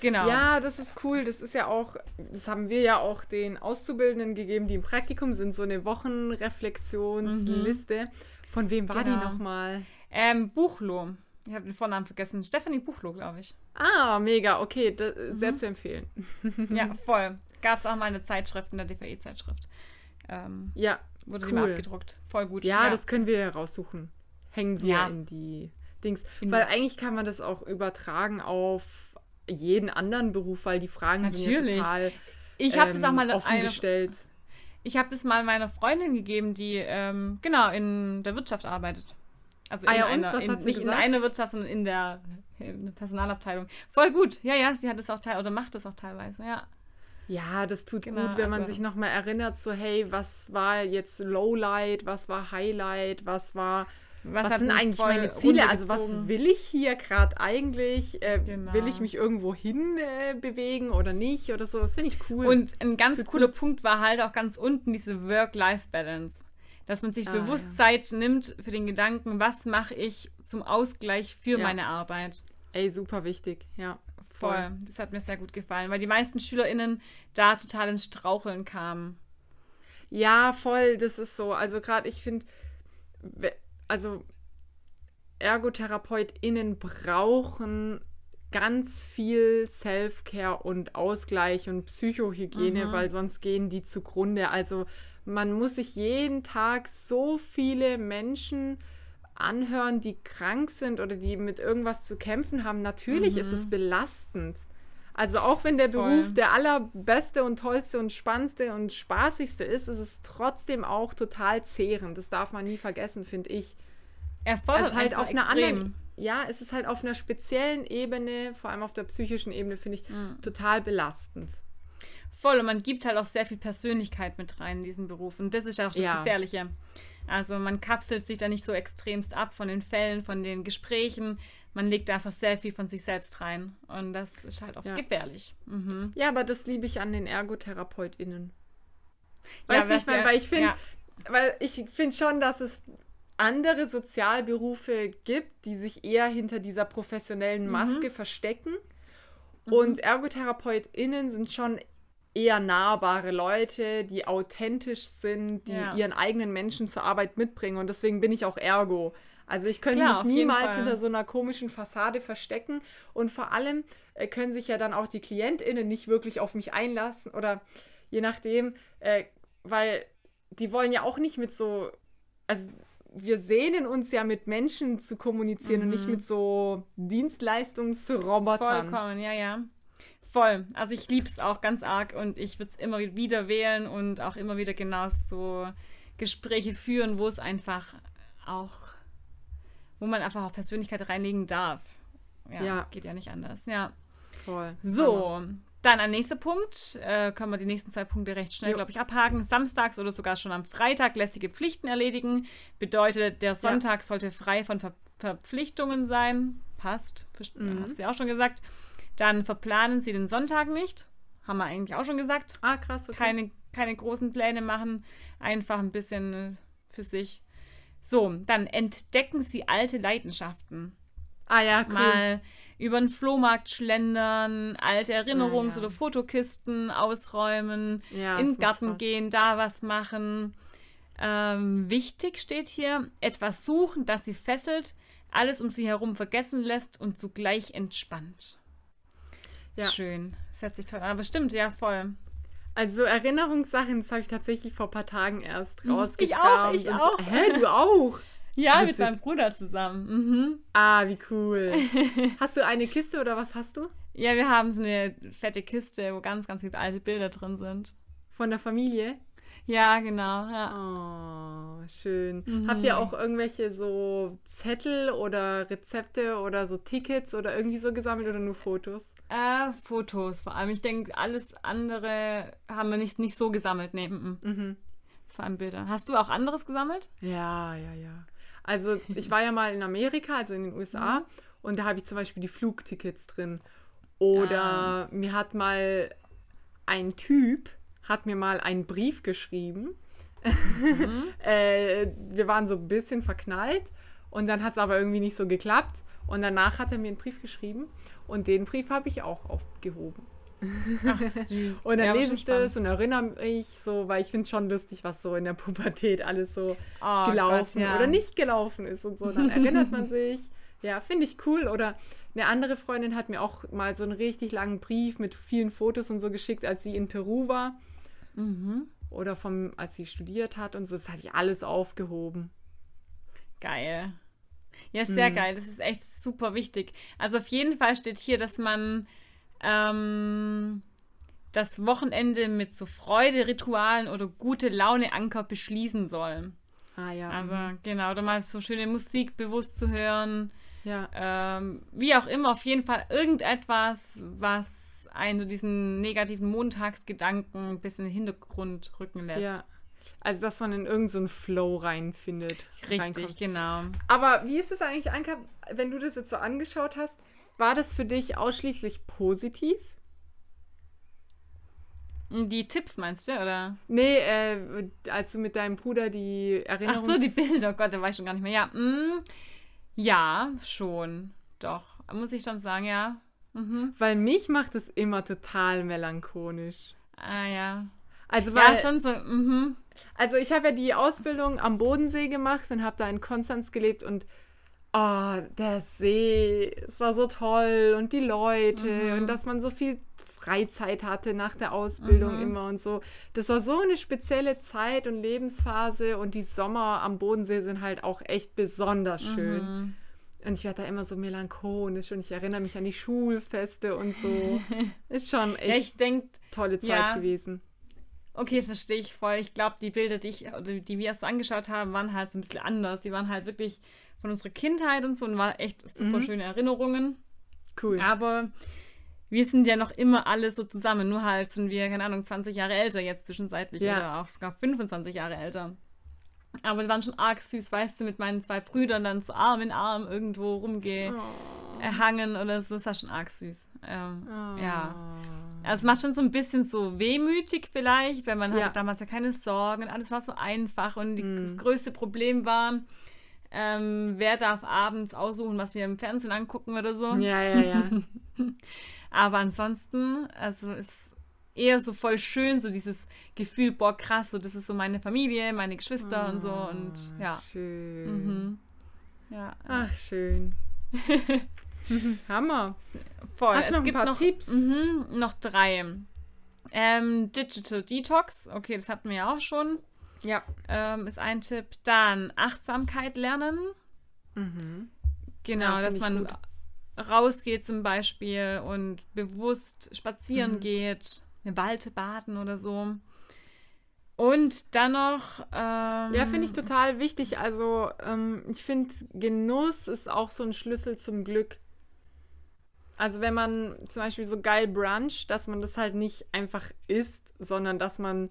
Genau. Ja, das ist cool. Das ist ja auch, das haben wir ja auch den Auszubildenden gegeben, die im Praktikum sind, so eine Wochenreflexionsliste. Von wem war die Mhm. Genau. nochmal? Ähm, Buchlo. Ich habe den Vornamen vergessen. Stefanie Buchlo, glaube ich. Ah, mega, okay, da, sehr Mhm. zu empfehlen. Ja, voll. Gab es auch mal eine Zeitschrift in der DVE-Zeitschrift. Ähm, Ja, wurde die mal Cool. abgedruckt. Voll gut. ja, das können wir raussuchen. Hängen wir Ja. in die Dings. In- weil eigentlich kann man das auch übertragen auf jeden anderen Beruf, weil die Fragen sind Natürlich. ja total Ich habe das auch ähm, mal offen eine, gestellt. ich habe das mal meiner Freundin gegeben, die ähm, genau in der Wirtschaft arbeitet. Also Ah in ja, einer, Was in, nicht in gesagt? einer Wirtschaft, sondern in der, in der Personalabteilung. Voll gut. Ja, ja, sie hat es auch teil oder macht es auch teilweise, ja. Ja, das tut Genau, gut, wenn man also- sich nochmal erinnert, so hey, was war jetzt Lowlight, was war Highlight, was war, was, hat sind eigentlich meine Ziele, also was will ich hier gerade eigentlich, äh, Genau. will ich mich irgendwo hin äh, bewegen oder nicht oder so, das finde ich cool. Und ein ganz cooler Punkt war halt auch ganz unten diese Work-Life-Balance. Dass man sich Ah, bewusst ja. Zeit nimmt für den Gedanken, was mache ich zum Ausgleich für Ja. meine Arbeit. Ey, super wichtig, ja. Voll. Das hat mir sehr gut gefallen, weil die meisten SchülerInnen da total ins Straucheln kamen. Ja, voll, das ist so. Also gerade ich finde, also ErgotherapeutInnen brauchen ganz viel Self-Care und Ausgleich und Psychohygiene, Mhm. weil sonst gehen die zugrunde. Also man muss sich jeden Tag so viele Menschen anhören, die krank sind oder die mit irgendwas zu kämpfen haben. Natürlich ist es belastend. Also auch wenn der Mhm. Voll. Beruf der allerbeste und tollste und spannendste und spaßigste ist, ist es trotzdem auch total zehrend. Das darf man nie vergessen, finde ich. Er fordert Also halt auf einer anderen, ja, es ist halt auf einer speziellen Ebene, vor allem auf der psychischen Ebene, finde ich Mhm. total belastend. Voll, und man gibt halt auch sehr viel Persönlichkeit mit rein in diesen Beruf. Und das ist ja auch das Ja. Gefährliche. Also man kapselt sich da nicht so extremst ab von den Fällen, von den Gesprächen. Man legt einfach sehr viel von sich selbst rein. Und das ist halt auch Ja. gefährlich. Mhm. Ja, aber das liebe ich an den ErgotherapeutInnen. Ja, Weißt du, was ich meine, weil ich finde, ja. weil ich finde schon, dass es andere Sozialberufe gibt, die sich eher hinter dieser Mhm. professionellen Maske verstecken. Und ErgotherapeutInnen sind schon eher nahbare Leute, die authentisch sind, die Ja. ihren eigenen Menschen zur Arbeit mitbringen. Und deswegen bin ich auch Ergo. Also ich könnte Klar, mich niemals hinter so einer komischen Fassade verstecken. Und vor allem äh, können sich ja dann auch die KlientInnen nicht wirklich auf mich einlassen oder je nachdem, äh, weil die wollen ja auch nicht mit so, also wir sehnen uns ja mit Menschen zu kommunizieren und nicht mit so Dienstleistungsrobotern. Vollkommen, ja, ja. Voll. Also ich liebe es auch ganz arg und ich würde es immer wieder wählen und auch immer wieder genau so Gespräche führen, wo es einfach auch, wo man einfach auch Persönlichkeit reinlegen darf. Ja, Ja. geht ja nicht anders. Ja. Voll. So, dann ein nächster Punkt. Äh, können wir die nächsten zwei Punkte recht schnell, glaube ich, abhaken. Samstags oder sogar schon am Freitag lästige Pflichten erledigen. Bedeutet, der Sonntag sollte frei von Ver Verpflichtungen sein. Passt. Verst- Mhm. Hast du ja auch schon gesagt. Dann verplanen Sie den Sonntag nicht. Haben wir eigentlich auch schon gesagt. Ah, krass, okay. Keine, keine großen Pläne machen. Einfach ein bisschen äh, für sich. So, dann entdecken Sie alte Leidenschaften ah ja, cool. mal über den Flohmarkt schlendern, alte Erinnerungs- Ah, ja. oder Fotokisten ausräumen, Ja, in den Garten Spaß. gehen, da was machen. Ähm, wichtig steht hier, etwas suchen, das sie fesselt, alles um sie herum vergessen lässt und zugleich entspannt. Ja. Schön. Das hört sich toll an. Aber stimmt, ja, voll. Also so Erinnerungssachen, das habe ich tatsächlich vor ein paar Tagen erst Mhm. Ich rausgekramt. auch, ich auch. So. Hä, du auch? Ja, mit Witzig. meinem Bruder zusammen. Mhm. Ah, wie cool. Hast du eine Kiste oder was hast du? Ja, wir haben so eine fette Kiste, wo ganz, ganz viele alte Bilder drin sind. Von der Familie? Ja, genau. Ja. Oh, schön. Mhm. Habt ihr auch irgendwelche so Zettel oder Rezepte oder so Tickets oder irgendwie so gesammelt oder nur Fotos? Äh, Fotos vor allem. Ich denke, alles andere haben wir nicht, nicht so gesammelt. Nee, mm, mm. Mhm. Das ist vor allem Bilder. Hast du auch anderes gesammelt? Ja, ja, ja. Also ich war ja mal in Amerika, also in den USA, Mhm. und da habe ich zum Beispiel die Flugtickets drin. Oder Ah. mir hat mal ein Typ, hat mir mal einen Brief geschrieben. Mhm. äh, wir waren so ein bisschen verknallt und dann hat es aber irgendwie nicht so geklappt. Und danach hat er mir einen Brief geschrieben und den Brief habe ich auch aufgehoben. Ach, süß. Und dann Ja, lese ich das und erinnere mich so, weil ich finde es schon lustig, was so in der Pubertät alles so Oh gelaufen Gott, ja. oder nicht gelaufen ist und so. Dann erinnert man sich. Ja, finde ich cool. Oder eine andere Freundin hat mir auch mal so einen richtig langen Brief mit vielen Fotos und so geschickt, als sie in Peru war. Mhm. Oder vom, als sie studiert hat und so. Das habe ich alles aufgehoben. Geil. Ja, sehr Mhm. geil. Das ist echt super wichtig. Also auf jeden Fall steht hier, dass man ähm, das Wochenende mit so Freude, Ritualen oder gute Laune Anker beschließen soll. Ah ja. Also mhm. genau, oder mal so schöne Musik bewusst zu hören. ja. Ähm, wie auch immer, auf jeden Fall irgendetwas, was einen so diesen negativen Montagsgedanken ein bisschen in den Hintergrund rücken lässt. ja. Also, dass man in irgendeinen so einen Flow reinfindet. Richtig, reinkommt. genau. Aber wie ist es eigentlich, Anka, wenn du das jetzt so angeschaut hast, war das für dich ausschließlich positiv? Die Tipps meinst du, oder? Nee, äh, als du mit deinem Bruder die Ach Erinnerung. so, die Bilder, oh Gott, da war ich schon gar nicht mehr. Ja, mm, ja, schon. Doch, muss ich schon sagen, ja. Mhm. Weil mich macht es immer total melancholisch. Ah, ja. Also, weil, Ja, schon so, mhm. also ich habe ja die Ausbildung am Bodensee gemacht und habe da in Konstanz gelebt und oh, der See, es war so toll und die Leute Mhm. und dass man so viel Freizeit hatte nach der Ausbildung Mhm. immer und so. Das war so eine spezielle Zeit und Lebensphase und die Sommer am Bodensee sind halt auch echt besonders schön. Mhm. Und ich werde da immer so melancholisch und ich erinnere mich an die Schulfeste und so. Ist schon Ja, echt ich denke, tolle Zeit ja. gewesen. okay, verstehe ich voll. Ich glaube, die Bilder, die, ich, oder die wir erst angeschaut haben, waren halt so ein bisschen anders. Die waren halt wirklich von unserer Kindheit und so und waren echt super Mhm. schöne Erinnerungen. Cool. Aber wir sind ja noch immer alle so zusammen. Nur halt sind wir, keine Ahnung, 20 Jahre älter jetzt zwischenzeitlich Ja. oder auch sogar 25 Jahre älter. Aber die waren schon arg süß, weißt du, mit meinen zwei Brüdern dann so Arm in Arm irgendwo rumgehangen oder so. Das war schon arg süß. Ähm, Oh. Ja. Also es macht schon so ein bisschen so wehmütig vielleicht, weil man hatte Ja. damals ja keine Sorgen, alles war so einfach und die, Mhm. das größte Problem war, ähm, wer darf abends aussuchen, was wir im Fernsehen angucken oder so. Ja, ja, ja. Aber ansonsten, also ist eher so voll schön, so dieses Gefühl, boah, krass, so das ist so meine Familie, meine Geschwister und so und ja. Ah, Schön. Mhm. Ja, Ach, schön. Hammer. voll. Hast du noch paar noch, Tipps? Mhm, noch drei. Ähm, Digital Detox, okay, das hatten wir ja auch schon. Ja. Ähm, ist ein Tipp. Dann Achtsamkeit lernen. Mhm. Genau, Ja, dass man gut. rausgeht zum Beispiel und bewusst spazieren Mhm. geht, eine Walte baden oder so. Und dann noch. Ähm, Ja, finde ich total wichtig. Also, ähm, ich finde, Genuss ist auch so ein Schlüssel zum Glück. Also, wenn man zum Beispiel so geil bruncht, dass man das halt nicht einfach isst, sondern dass man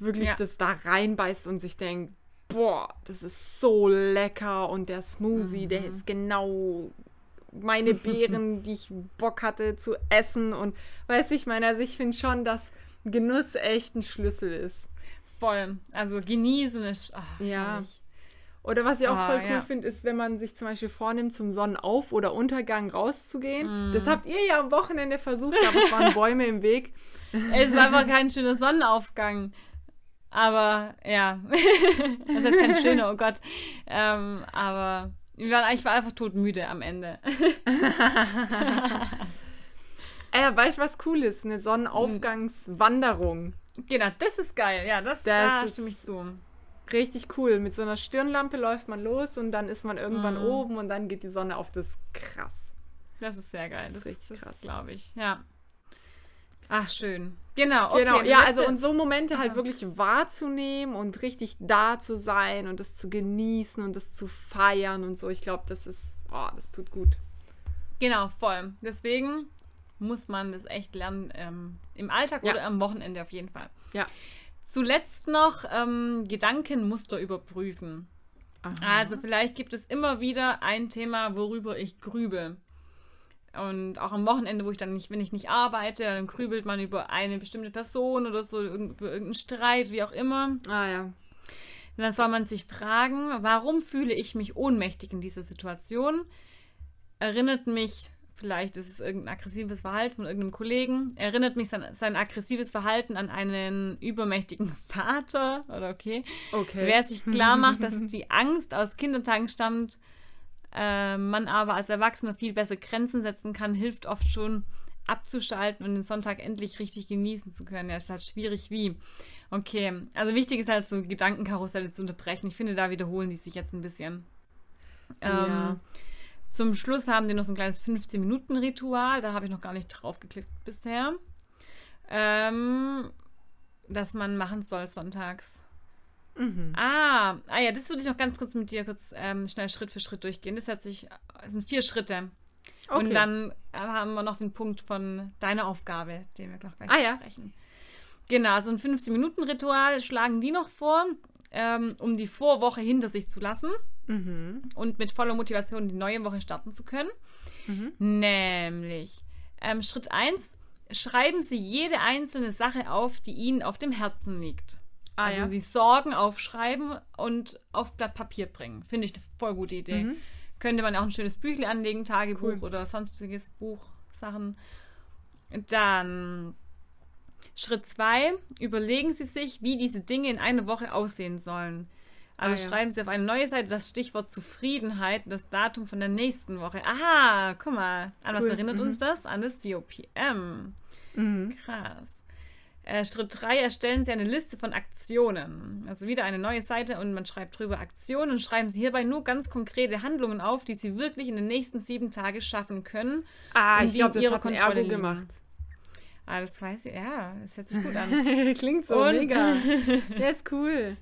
wirklich Ja. das da reinbeißt und sich denkt, boah, das ist so lecker und der Smoothie, der ist genau meine Beeren, die ich Bock hatte zu essen und weiß ich meine, also ich finde schon, dass Genuss echt ein Schlüssel ist. Voll. Also genießen ist. ach, Ja. Oder was ich auch Ah, voll cool ja. finde, ist, wenn man sich zum Beispiel vornimmt, zum Sonnenauf- oder Untergang rauszugehen. Mm. Das habt ihr ja am Wochenende versucht, aber es waren Bäume im Weg. Es war einfach kein schöner Sonnenaufgang. Aber ja. das heißt kein schöner, oh Gott. Ähm, aber wir waren, ich war einfach todmüde am Ende. Äh, weißt du, was cool ist? Eine Sonnenaufgangswanderung. genau, das ist geil. Ja, das, Das da ist- stimme ich zu. Richtig cool. Mit so einer Stirnlampe läuft man los und dann ist man irgendwann Mhm. oben und dann geht die Sonne auf. Das ist krass. Das ist sehr geil. Das Das, ist ist richtig das krass. glaube ich. Ja. Ach, schön. Genau, okay. genau, ja, also und so Momente halt Achso. wirklich wahrzunehmen und richtig da zu sein und das zu genießen und das zu feiern und so. Ich glaube, das ist, oh, das tut gut. Genau, voll. Deswegen muss man das echt lernen, ähm, im Alltag Ja. oder am Wochenende auf jeden Fall. Ja. Zuletzt noch ähm, Gedankenmuster überprüfen. Also vielleicht gibt es immer wieder ein Thema, worüber ich grübel. Und auch am Wochenende, wo ich dann nicht, wenn ich nicht arbeite, dann grübelt man über eine bestimmte Person oder so, über irgendeinen Streit, wie auch immer. Ah ja. Und dann soll man sich fragen, warum fühle ich mich ohnmächtig in dieser Situation? Erinnert mich, vielleicht ist es irgendein aggressives Verhalten von irgendeinem Kollegen, erinnert mich sein, sein aggressives Verhalten an einen übermächtigen Vater oder okay. Okay. Wer sich klar macht, dass die Angst aus Kindertagen stammt, äh, man aber als Erwachsener viel besser Grenzen setzen kann, hilft oft schon abzuschalten und den Sonntag endlich richtig genießen zu können. Ja, ist halt schwierig wie. Okay, also wichtig ist halt so Gedankenkarusselle zu unterbrechen. Ich finde, da wiederholen die sich jetzt ein bisschen. Ja. Ähm, zum Schluss haben die noch so ein kleines 15-Minuten-Ritual. Da habe ich noch gar nicht drauf geklickt bisher. Ähm, das man machen soll sonntags. Mhm. Ah, ah ja, das würde ich noch ganz kurz mit dir kurz ähm, schnell Schritt für Schritt durchgehen. Das hört sich, das sind vier Schritte. Und Okay. dann äh, haben wir noch den Punkt von deiner Aufgabe, den wir noch gleich Ah, ja. Genau, so ein 15-Minuten-Ritual schlagen die noch vor, ähm, um die Vorwoche hinter sich zu lassen Mhm. und mit voller Motivation die neue Woche starten zu können. Mhm. Nämlich ähm, Schritt 1, schreiben Sie jede einzelne Sache auf, die Ihnen auf dem Herzen liegt. Ah, also ja. Sie Sorgen aufschreiben und auf Blatt Papier bringen. Finde ich eine voll gute Idee. Mhm. Könnte man auch ein schönes Büchle anlegen, Tagebuch Cool. oder sonstiges Buch, Sachen. Dann Schritt 2, überlegen Sie sich, wie diese Dinge in einer Woche aussehen sollen. Also Ah, ja. schreiben Sie auf eine neue Seite das Stichwort Zufriedenheit, und das Datum von der nächsten Woche. Aha, guck mal. An was Cool, erinnert mhm. uns das? An das COPM. Mhm. Krass. Äh, Schritt 3, erstellen Sie eine Liste von Aktionen. Also wieder eine neue Seite und man schreibt drüber Aktionen und schreiben Sie hierbei nur ganz konkrete Handlungen auf, die Sie wirklich in den nächsten sieben Tagen schaffen können. Ah, ich glaube, das ihrer hat Kontrolle Ergo gemacht. Ah, das weiß ich. Ja, das hört sich gut an. Klingt so Und- mega. Der ist cool.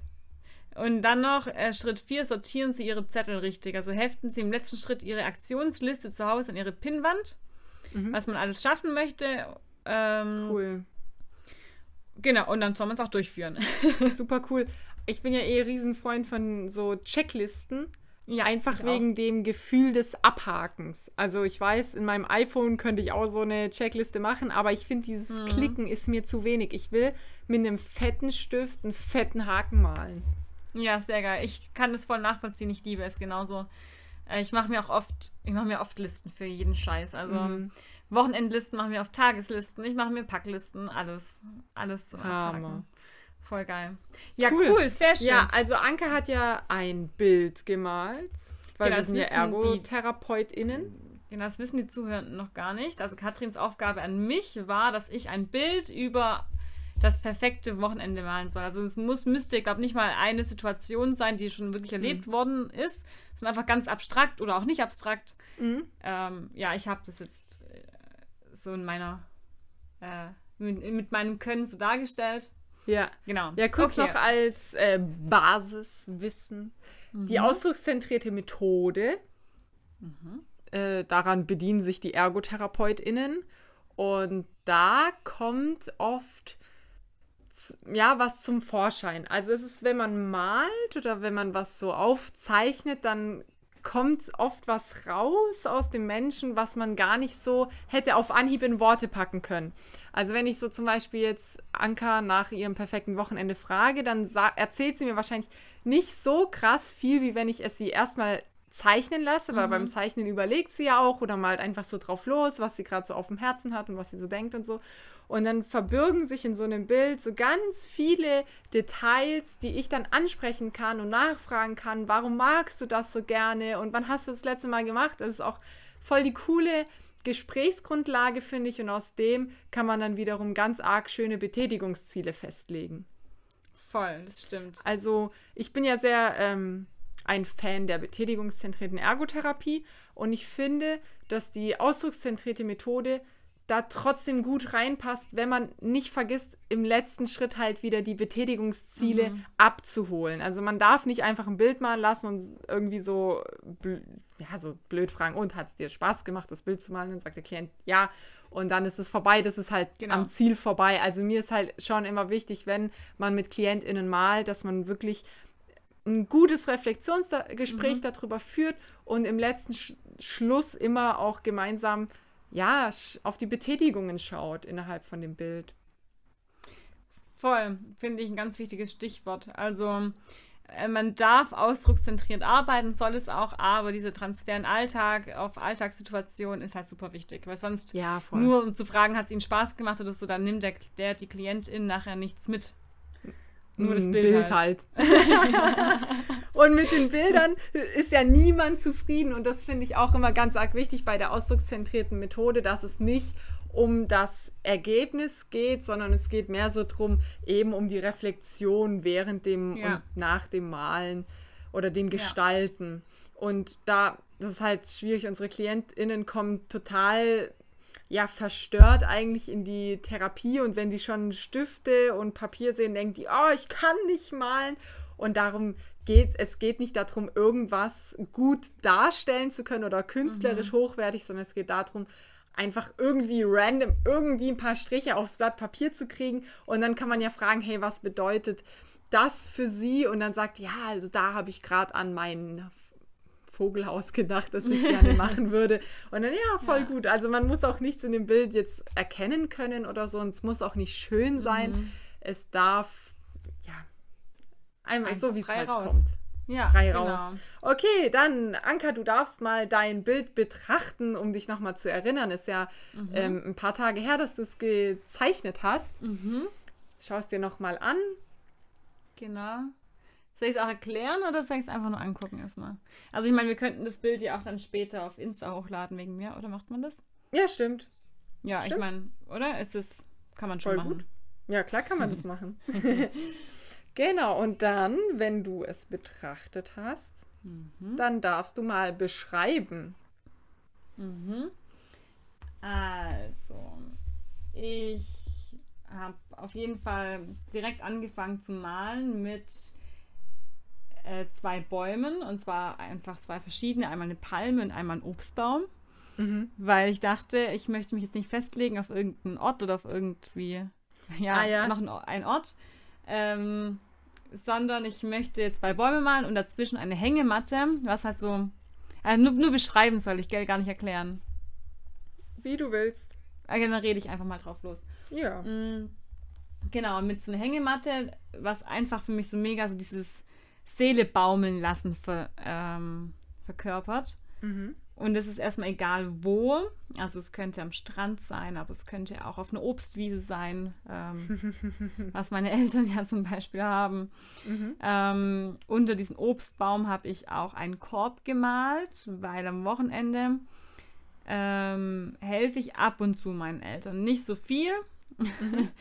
Und dann noch äh, Schritt 4, sortieren Sie Ihre Zettel richtig. Also heften Sie im letzten Schritt Ihre Aktionsliste zu Hause an Ihre Pinnwand, Mhm. was man alles schaffen möchte. Ähm, Cool. Genau, und dann soll man es auch durchführen. Super cool. Ich bin ja eh Riesenfreund von so Checklisten. ja, Einfach ich auch. wegen dem Gefühl des Abhakens. Also ich weiß, in meinem iPhone könnte ich auch so eine Checkliste machen, aber ich finde, dieses Mhm. Klicken ist mir zu wenig. Ich will mit einem fetten Stift einen fetten Haken malen. Ja, sehr geil. Ich kann das voll nachvollziehen. Ich liebe es genauso. Äh, Ich mache mir auch oft, ich mache mir oft Listen für jeden Scheiß. Also Mhm. Wochenendlisten machen wir auf Tageslisten. Ich mache mir Packlisten, alles, alles zum. Abhaken. Voll geil. Ja, Cool. cool, sehr schön. Ja, also Anke hat ja ein Bild gemalt, weil Genau, wir das sind ja ErgotherapeutInnen. Genau, das wissen die Zuhörenden noch gar nicht. Also Katrins Aufgabe an mich war, dass ich ein Bild über das perfekte Wochenende malen soll. Also es muss, müsste, ich glaube, nicht mal eine Situation sein, die schon wirklich erlebt worden ist. Es sind einfach ganz abstrakt oder auch nicht abstrakt. Mhm. Ähm, ja, ich habe das jetzt so in meiner, äh, mit, mit meinem Können so dargestellt. Ja. Genau. Ja, kurz Okay. noch als äh, Basiswissen. Die Mhm. ausdruckszentrierte Methode, Mhm. äh, daran bedienen sich die ErgotherapeutInnen. Und da kommt oft ja, was zum Vorschein. Also es ist, wenn man malt oder wenn man was so aufzeichnet, dann kommt oft was raus aus dem Menschen, was man gar nicht so hätte auf Anhieb in Worte packen können. Also wenn ich so zum Beispiel jetzt Anka nach ihrem perfekten Wochenende frage, dann erzählt sie mir wahrscheinlich nicht so krass viel, wie wenn ich es sie erstmal zeichnen lasse, weil beim Zeichnen überlegt sie ja auch oder malt einfach so drauf los, was sie gerade so auf dem Herzen hat und was sie so denkt und so. Und dann verbürgen sich in so einem Bild so ganz viele Details, die ich dann ansprechen kann und nachfragen kann, warum magst du das so gerne und wann hast du das letzte Mal gemacht? Das ist auch voll die coole Gesprächsgrundlage, finde ich, und aus dem kann man dann wiederum ganz arg schöne Betätigungsziele festlegen. Voll, das stimmt. Also ich bin ja sehr ähm, ein Fan der betätigungszentrierten Ergotherapie und ich finde, dass die ausdruckszentrierte Methode da trotzdem gut reinpasst, wenn man nicht vergisst, im letzten Schritt halt wieder die Betätigungsziele abzuholen. Also man darf nicht einfach ein Bild malen lassen und irgendwie so, ja, so blöd fragen, und hat es dir Spaß gemacht, das Bild zu malen? Dann sagt der Klient, ja. Und dann ist es vorbei, das ist halt Genau. am Ziel vorbei. Also mir ist halt schon immer wichtig, wenn man mit KlientInnen malt, dass man wirklich ein gutes Reflexionsgespräch Mhm. darüber führt und im letzten Sch Schluss immer auch gemeinsam ja, auf die Betätigungen schaut innerhalb von dem Bild. Voll, finde ich ein ganz wichtiges Stichwort. Also äh, man darf ausdruckszentriert arbeiten, soll es auch, aber dieser Transfer in Alltag auf Alltagssituationen ist halt super wichtig, weil sonst Ja, nur um zu fragen, hat es ihnen Spaß gemacht oder so, dann nimmt der, der die Klientin nachher nichts mit. Nur das Ein Bild, halt. und mit den Bildern ist ja niemand zufrieden. Und das finde ich auch immer ganz arg wichtig bei der ausdruckszentrierten Methode, dass es nicht um das Ergebnis geht, sondern es geht mehr so drum, eben um die Reflexion während dem Ja. und nach dem Malen oder dem Gestalten. Und da, das ist halt schwierig, unsere KlientInnen kommen total ja, verstört eigentlich in die Therapie und wenn die schon Stifte und Papier sehen, denken die, oh, ich kann nicht malen. Und darum geht es geht nicht darum, irgendwas gut darstellen zu können oder künstlerisch mhm. hochwertig, sondern es geht darum, einfach irgendwie random, irgendwie ein paar Striche aufs Blatt Papier zu kriegen. Und dann kann man ja fragen, hey, was bedeutet das für sie? Und dann sagt, ja, also da habe ich gerade an meinen Vogelhaus gedacht, das ich gerne machen würde. Und dann, ja, voll ja. gut. Also man muss auch nichts in dem Bild jetzt erkennen können oder so. Und es muss auch nicht schön sein. Mhm. Es darf, ja, einmal so, wie es halt raus. kommt. Ja, frei genau. raus. Okay, dann, Anka, du darfst mal dein Bild betrachten, um dich nochmal zu erinnern. Ist ja mhm. ähm, ein paar Tage her, dass du es gezeichnet hast. Mhm. Schau es dir nochmal an. Genau. Soll ich es auch erklären oder soll ich es einfach nur angucken erstmal? Also ich meine, wir könnten das Bild ja auch dann später auf Insta hochladen wegen mir, oder macht man das? Ja, stimmt. Ja, stimmt. ich meine, oder? Ist es, kann man schon Voll machen. Gut. Ja, klar kann man das machen. genau, und dann, wenn du es betrachtet hast, mhm. dann darfst du mal beschreiben. Mhm. Also, ich habe auf jeden Fall direkt angefangen zu malen mit äh, zwei Bäumen und zwar einfach zwei verschiedene, einmal eine Palme und einmal ein Obstbaum. Mhm. Weil ich dachte, ich möchte mich jetzt nicht festlegen auf irgendeinen Ort oder auf irgendwie, ja, ah, ja. noch ein, Ort, ähm, sondern ich möchte zwei Bäume malen und dazwischen eine Hängematte, was halt so, also nur, nur beschreiben soll ich, gell, gar nicht erklären. Wie du willst. Okay, dann rede ich einfach mal drauf los. Ja. Mhm. Genau, mit so einer Hängematte, was einfach für mich so mega so dieses Seele baumeln lassen ver, ähm, verkörpert. Mhm. Und es ist erstmal egal wo. Also es könnte am Strand sein, aber es könnte auch auf einer Obstwiese sein, ähm, was meine Eltern ja zum Beispiel haben. Mhm. Ähm, unter diesem Obstbaum habe ich auch einen Korb gemalt, weil am Wochenende ähm, helfe ich ab und zu meinen Eltern. Nicht so viel. Mhm.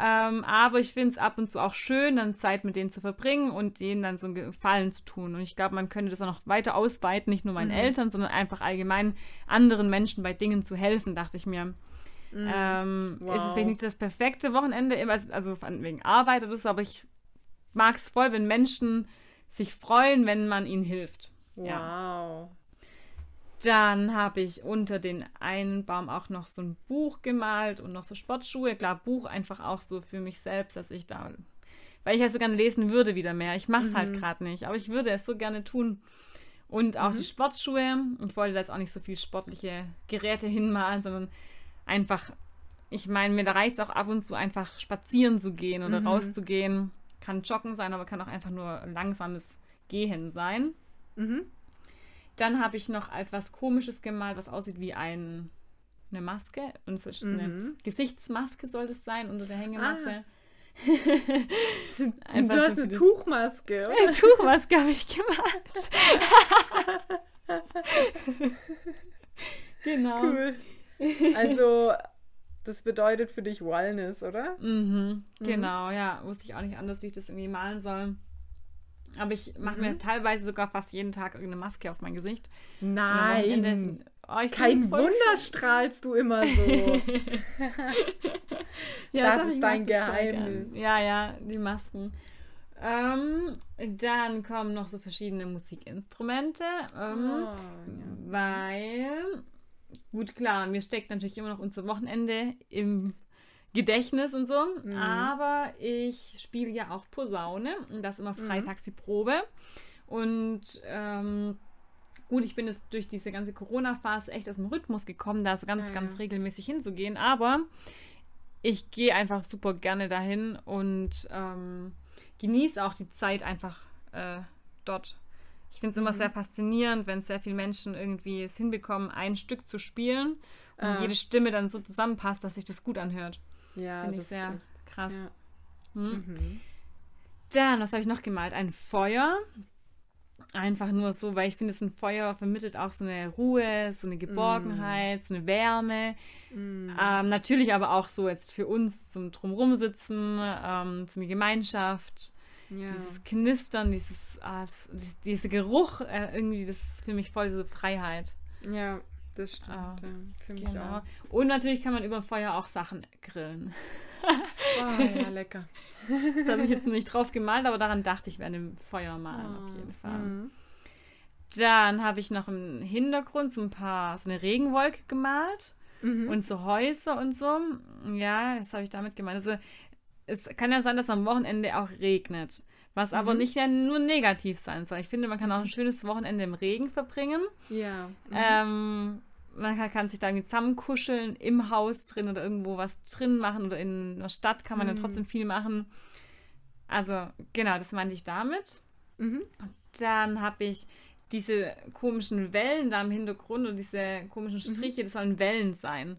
Ähm, aber ich finde es ab und zu auch schön, dann Zeit mit denen zu verbringen und denen dann so einen Gefallen zu tun. Und ich glaube, man könnte das auch noch weiter ausweiten, nicht nur meinen mhm. Eltern, sondern einfach allgemein anderen Menschen bei Dingen zu helfen, dachte ich mir. Mhm. Ähm, wow. Ist es vielleicht nicht das perfekte Wochenende, also wegen Arbeit oder so, aber ich mag es voll, wenn Menschen sich freuen, wenn man ihnen hilft. Wow. Ja. Dann habe ich unter den einen Baum auch noch so ein Buch gemalt und noch so Sportschuhe. Klar, Buch einfach auch so für mich selbst, dass ich da, weil ich ja so gerne lesen würde wieder mehr. Ich mache es halt mhm. halt gerade nicht, aber ich würde es so gerne tun. Und auch mhm. die Sportschuhe. Ich wollte da jetzt auch nicht so viel sportliche Geräte hinmalen, sondern einfach, ich meine, mir da reicht es auch ab und zu einfach spazieren zu gehen oder mhm. rauszugehen. Kann joggen sein, aber kann auch einfach nur langsames Gehen sein. Mhm. Dann habe ich noch etwas Komisches gemalt, was aussieht wie ein, eine Maske. Und es ist mhm. eine Gesichtsmaske, soll das sein, unter der Hängematte. Ah. du hast so eine Tuchmaske. Eine Tuchmaske habe ich gemalt. genau. Cool. Also, das bedeutet für dich Wellness, oder? Mhm, genau, mhm. ja. Wusste ich auch nicht anders, wie ich das irgendwie malen soll. Aber ich mache mir mhm. teilweise sogar fast jeden Tag irgendeine Maske auf mein Gesicht. Nein. Oh, Kein Wunder schön. strahlst du immer so. ja, das doch, ist dein Geheimnis. Ja, ja, die Masken. Ähm, dann kommen noch so verschiedene Musikinstrumente, ähm, oh, ja. weil, gut, klar, mir steckt natürlich immer noch unser Wochenende im Gedächtnis und so. Mhm. Aber ich spiele ja auch Posaune und das immer mhm. freitags die Probe. Und ähm, gut, ich bin jetzt durch diese ganze Corona-Phase echt aus dem Rhythmus gekommen, da so ganz, ja, ganz ja. regelmäßig hinzugehen. Aber ich gehe einfach super gerne dahin und ähm, genieße auch die Zeit einfach äh, dort. Ich finde es immer mhm. sehr faszinierend, wenn sehr viele Menschen irgendwie es hinbekommen, ein Stück zu spielen und äh. jede Stimme dann so zusammenpasst, dass sich das gut anhört. Ja, Finde ich sehr krass. Ja. Hm? Mhm. Dann, was habe ich noch gemalt? Ein Feuer. Einfach nur so, weil ich finde, ein Feuer vermittelt auch so eine Ruhe, so eine Geborgenheit, mm. so eine Wärme. Mm. Ähm, natürlich aber auch so jetzt für uns zum Drumrum sitzen, ähm, so eine Gemeinschaft. Ja. Dieses Knistern, dieses, ah, das, dieser Geruch, äh, irgendwie, das ist für mich voll so Freiheit. Ja, das stimmt. Ah, ja, für mich genau. auch. Und natürlich kann man über Feuer auch Sachen grillen. Oh, ja, lecker. Das habe ich jetzt nicht drauf gemalt, aber daran dachte ich während dem Feuer malen auf jeden Fall. Mhm. Dann habe ich noch im Hintergrund so ein paar, so eine Regenwolke gemalt Mhm. und so Häuser und so. Ja, das habe ich damit gemeint. Also es kann ja sein, dass am Wochenende auch regnet. Was aber Mhm. nicht ja nur negativ sein soll. Ich finde, man kann auch ein schönes Wochenende im Regen verbringen. Ja. Mhm. Ähm, man kann, sich da irgendwie zusammenkuscheln, im Haus drin oder irgendwo was drin machen oder in einer Stadt kann man ja Mhm. trotzdem viel machen. Also, genau, das meinte ich damit. Mhm. Dann habe ich diese komischen Wellen da im Hintergrund und diese komischen Mhm. Striche, das sollen Wellen sein.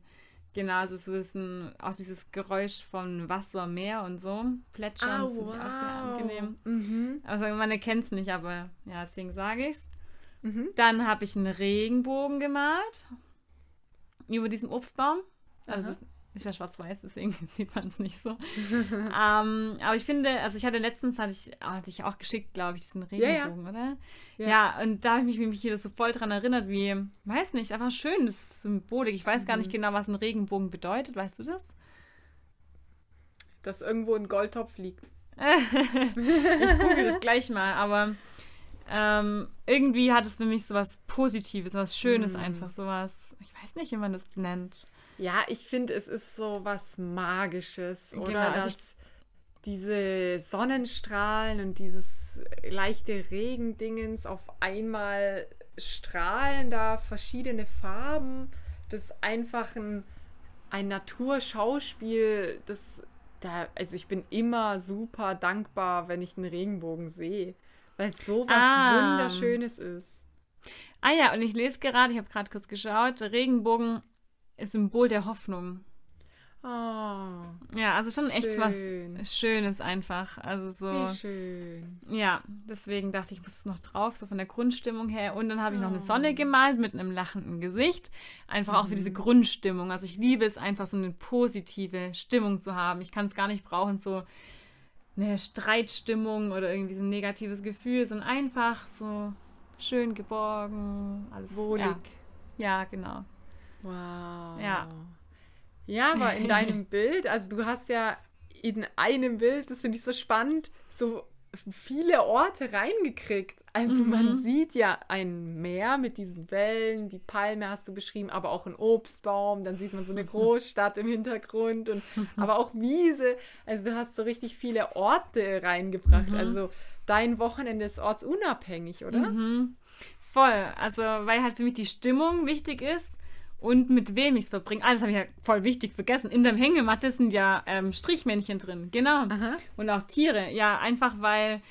Genau, also so ist ein, auch dieses Geräusch von Wasser, Meer und so. Plätschern, Ah, das finde ich auch sehr wow. angenehm. Mhm. Also man erkennt es nicht, aber ja, deswegen sage ich es. Mhm. Dann habe ich einen Regenbogen gemalt über diesem Obstbaum. Also Aha. das ist ja schwarz-weiß, deswegen sieht man es nicht so. ähm, aber ich finde, also ich hatte letztens, hatte ich, ah, hatte ich auch geschickt, glaube ich, diesen Ja, ja. Regenbogen, oder? Ja. Ja. und da habe ich mich wieder so voll dran erinnert, wie, weiß nicht, einfach schön, das Symbolik. Ich weiß gar Mhm. nicht genau, was ein Regenbogen bedeutet, weißt du das? Dass irgendwo ein Goldtopf liegt. ich google das gleich mal, aber ähm, irgendwie hat es für mich so was Positives, was Schönes Mhm. einfach, sowas, ich weiß nicht, wie man das nennt. Ja, ich finde, es ist so was Magisches, oder? Genau, also Dass diese Sonnenstrahlen und dieses leichte Regendingens auf einmal strahlen da verschiedene Farben. Das ist einfach ein, ein Naturschauspiel, das da, also ich bin immer super dankbar, wenn ich einen Regenbogen sehe, weil es so was Ah. Wunderschönes ist. Ah ja, und ich lese gerade, ich habe gerade kurz geschaut, Regenbogen ist Symbol der Hoffnung. Oh, Ja, also schon echt Schön. was Schönes einfach. Also so. wie schön. Ja, deswegen dachte ich, ich muss es noch drauf, so von der Grundstimmung her. Und dann habe ich noch eine Oh. Sonne gemalt mit einem lachenden Gesicht. Einfach auch für Mhm. diese Grundstimmung. Also ich liebe es einfach, so eine positive Stimmung zu haben. Ich kann es gar nicht brauchen, so eine Streitstimmung oder irgendwie so ein negatives Gefühl, sondern einfach so schön geborgen, alles Wohlig. Ja, ja genau. Wow. Ja. Ja, aber in deinem Bild, also du hast ja in einem Bild, das finde ich so spannend, so viele Orte reingekriegt. Also Mhm. man sieht ja ein Meer mit diesen Wellen, die Palme hast du beschrieben, aber auch ein Obstbaum, dann sieht man so eine Großstadt im Hintergrund und aber auch Wiese. Also du hast so richtig viele Orte reingebracht. Mhm. Also dein Wochenende ist ortsunabhängig, oder? Mhm. Voll. Also, weil halt für mich die Stimmung wichtig ist und mit wem ich es verbringe. Ah, das habe ich ja voll wichtig vergessen. In der Hängematte sind ja ähm, Strichmännchen drin. Genau. Aha. Und auch Tiere. Ja, einfach weil,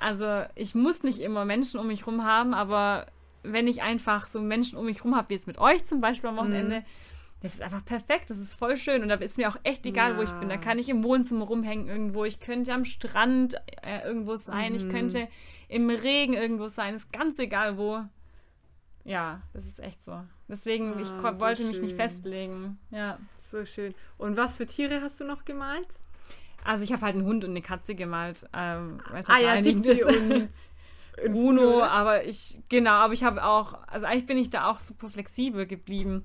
also ich muss nicht immer Menschen um mich rum haben, aber wenn ich einfach so Menschen um mich rum habe, wie jetzt mit euch zum Beispiel am Wochenende, Mhm. das ist einfach perfekt, das ist voll schön und da ist mir auch echt egal, wo ich bin. Da Ja. kann ich im Wohnzimmer rumhängen irgendwo, ich könnte am Strand äh, irgendwo sein, ich Mhm. könnte im Regen irgendwo sein, ist ganz egal wo. Ja, das ist echt so. Deswegen, ich Ah, ko- so wollte mich nicht schön. festlegen. Ja. So schön. Und was für Tiere hast du noch gemalt? Also ich habe halt einen Hund und eine Katze gemalt. Ähm, Ah halt ja, naheliegend Tipsy und, Bruno, aber ich, genau, aber ich habe auch, also eigentlich bin ich da auch super flexibel geblieben.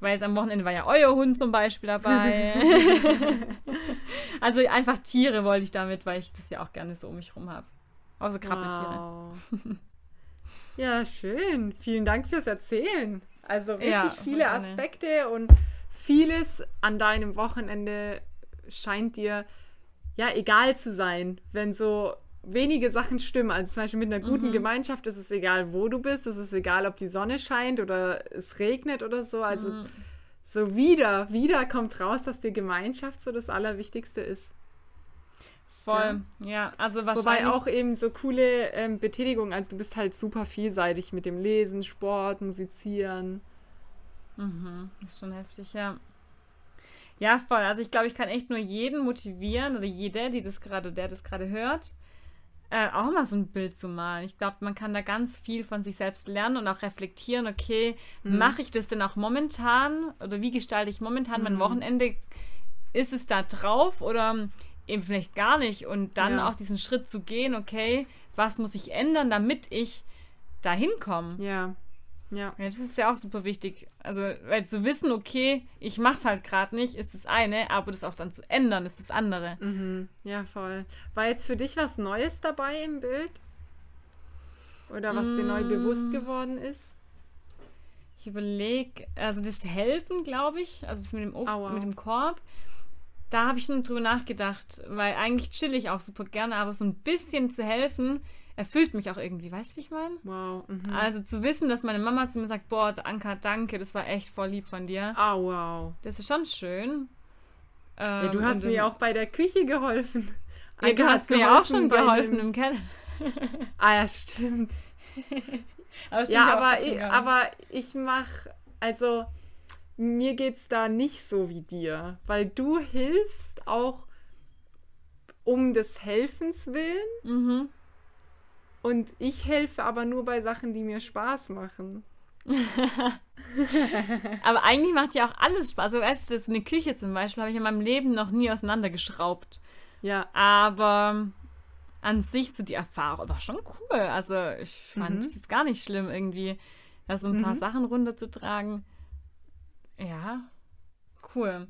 Weil es am Wochenende war ja euer Hund zum Beispiel dabei. also einfach Tiere wollte ich damit, weil ich das ja auch gerne so um mich rum habe. Außer Krabbeltiere. Wow. Ja, schön. Vielen Dank fürs Erzählen. Also richtig Ja, viele. Aspekte und vieles an deinem Wochenende scheint dir ja egal zu sein, wenn so wenige Sachen stimmen. Also zum Beispiel mit einer guten Mhm. Gemeinschaft ist es egal, wo du bist. Es ist egal, ob die Sonne scheint oder es regnet oder so. Also Mhm. so wieder, wieder kommt raus, dass die Gemeinschaft so das Allerwichtigste ist. Voll. Ja, also wahrscheinlich. Wobei auch eben so coole ähm, Betätigungen, also du bist halt super vielseitig mit dem Lesen, Sport, Musizieren. Mhm, ist schon heftig, ja. Ja, voll. Also ich glaube, ich kann echt nur jeden motivieren oder jede, die das gerade, der das gerade hört, äh, auch mal so ein Bild zu malen. Ich glaube, man kann da ganz viel von sich selbst lernen und auch reflektieren, okay, Mhm. mache ich das denn auch momentan oder wie gestalte ich momentan mein Mhm. Wochenende? Ist es da drauf oder eben vielleicht gar nicht? Und dann Ja. auch diesen Schritt zu gehen, okay, was muss ich ändern, damit ich da hinkomme? Ja. Ja. Ja, das ist ja auch super wichtig. Also, weil zu wissen, okay, ich mach's halt gerade nicht, ist das eine, aber das auch dann zu ändern, ist das andere. Mhm. Ja, voll. War jetzt für dich was Neues dabei im Bild? Oder was dir neu bewusst Mm. geworden ist? Ich überlege, also das Helfen, glaube ich, also das mit dem Obst, Aua. mit dem Korb, da habe ich schon drüber nachgedacht, weil eigentlich chill ich auch super gerne, aber so ein bisschen zu helfen, erfüllt mich auch irgendwie. Weißt du, wie ich meine? Wow. Mhm. Also zu wissen, dass meine Mama zu mir sagt, boah, Anka, danke, das war echt voll lieb von dir. Ah, wow. Das ist schon schön. Ja, du Ähm, hast mir auch bei der Küche geholfen. Ja, Anke du hat hast mir auch schon geholfen dem- im Keller. Ah, ja, stimmt. Aber stimmt Ja, aber ich, aber ich mach, also mir geht's da nicht so wie dir, weil du hilfst auch um des Helfens willen Mhm. und ich helfe aber nur bei Sachen, die mir Spaß machen. Aber eigentlich macht ja auch alles Spaß. Also, weißt du, eine Küche zum Beispiel habe ich in meinem Leben noch nie auseinandergeschraubt. Ja, Aber an sich so die Erfahrung war schon cool. Also ich fand Mhm. es jetzt gar nicht schlimm, irgendwie da so ein paar Mhm. Sachen runterzutragen. Ja, cool.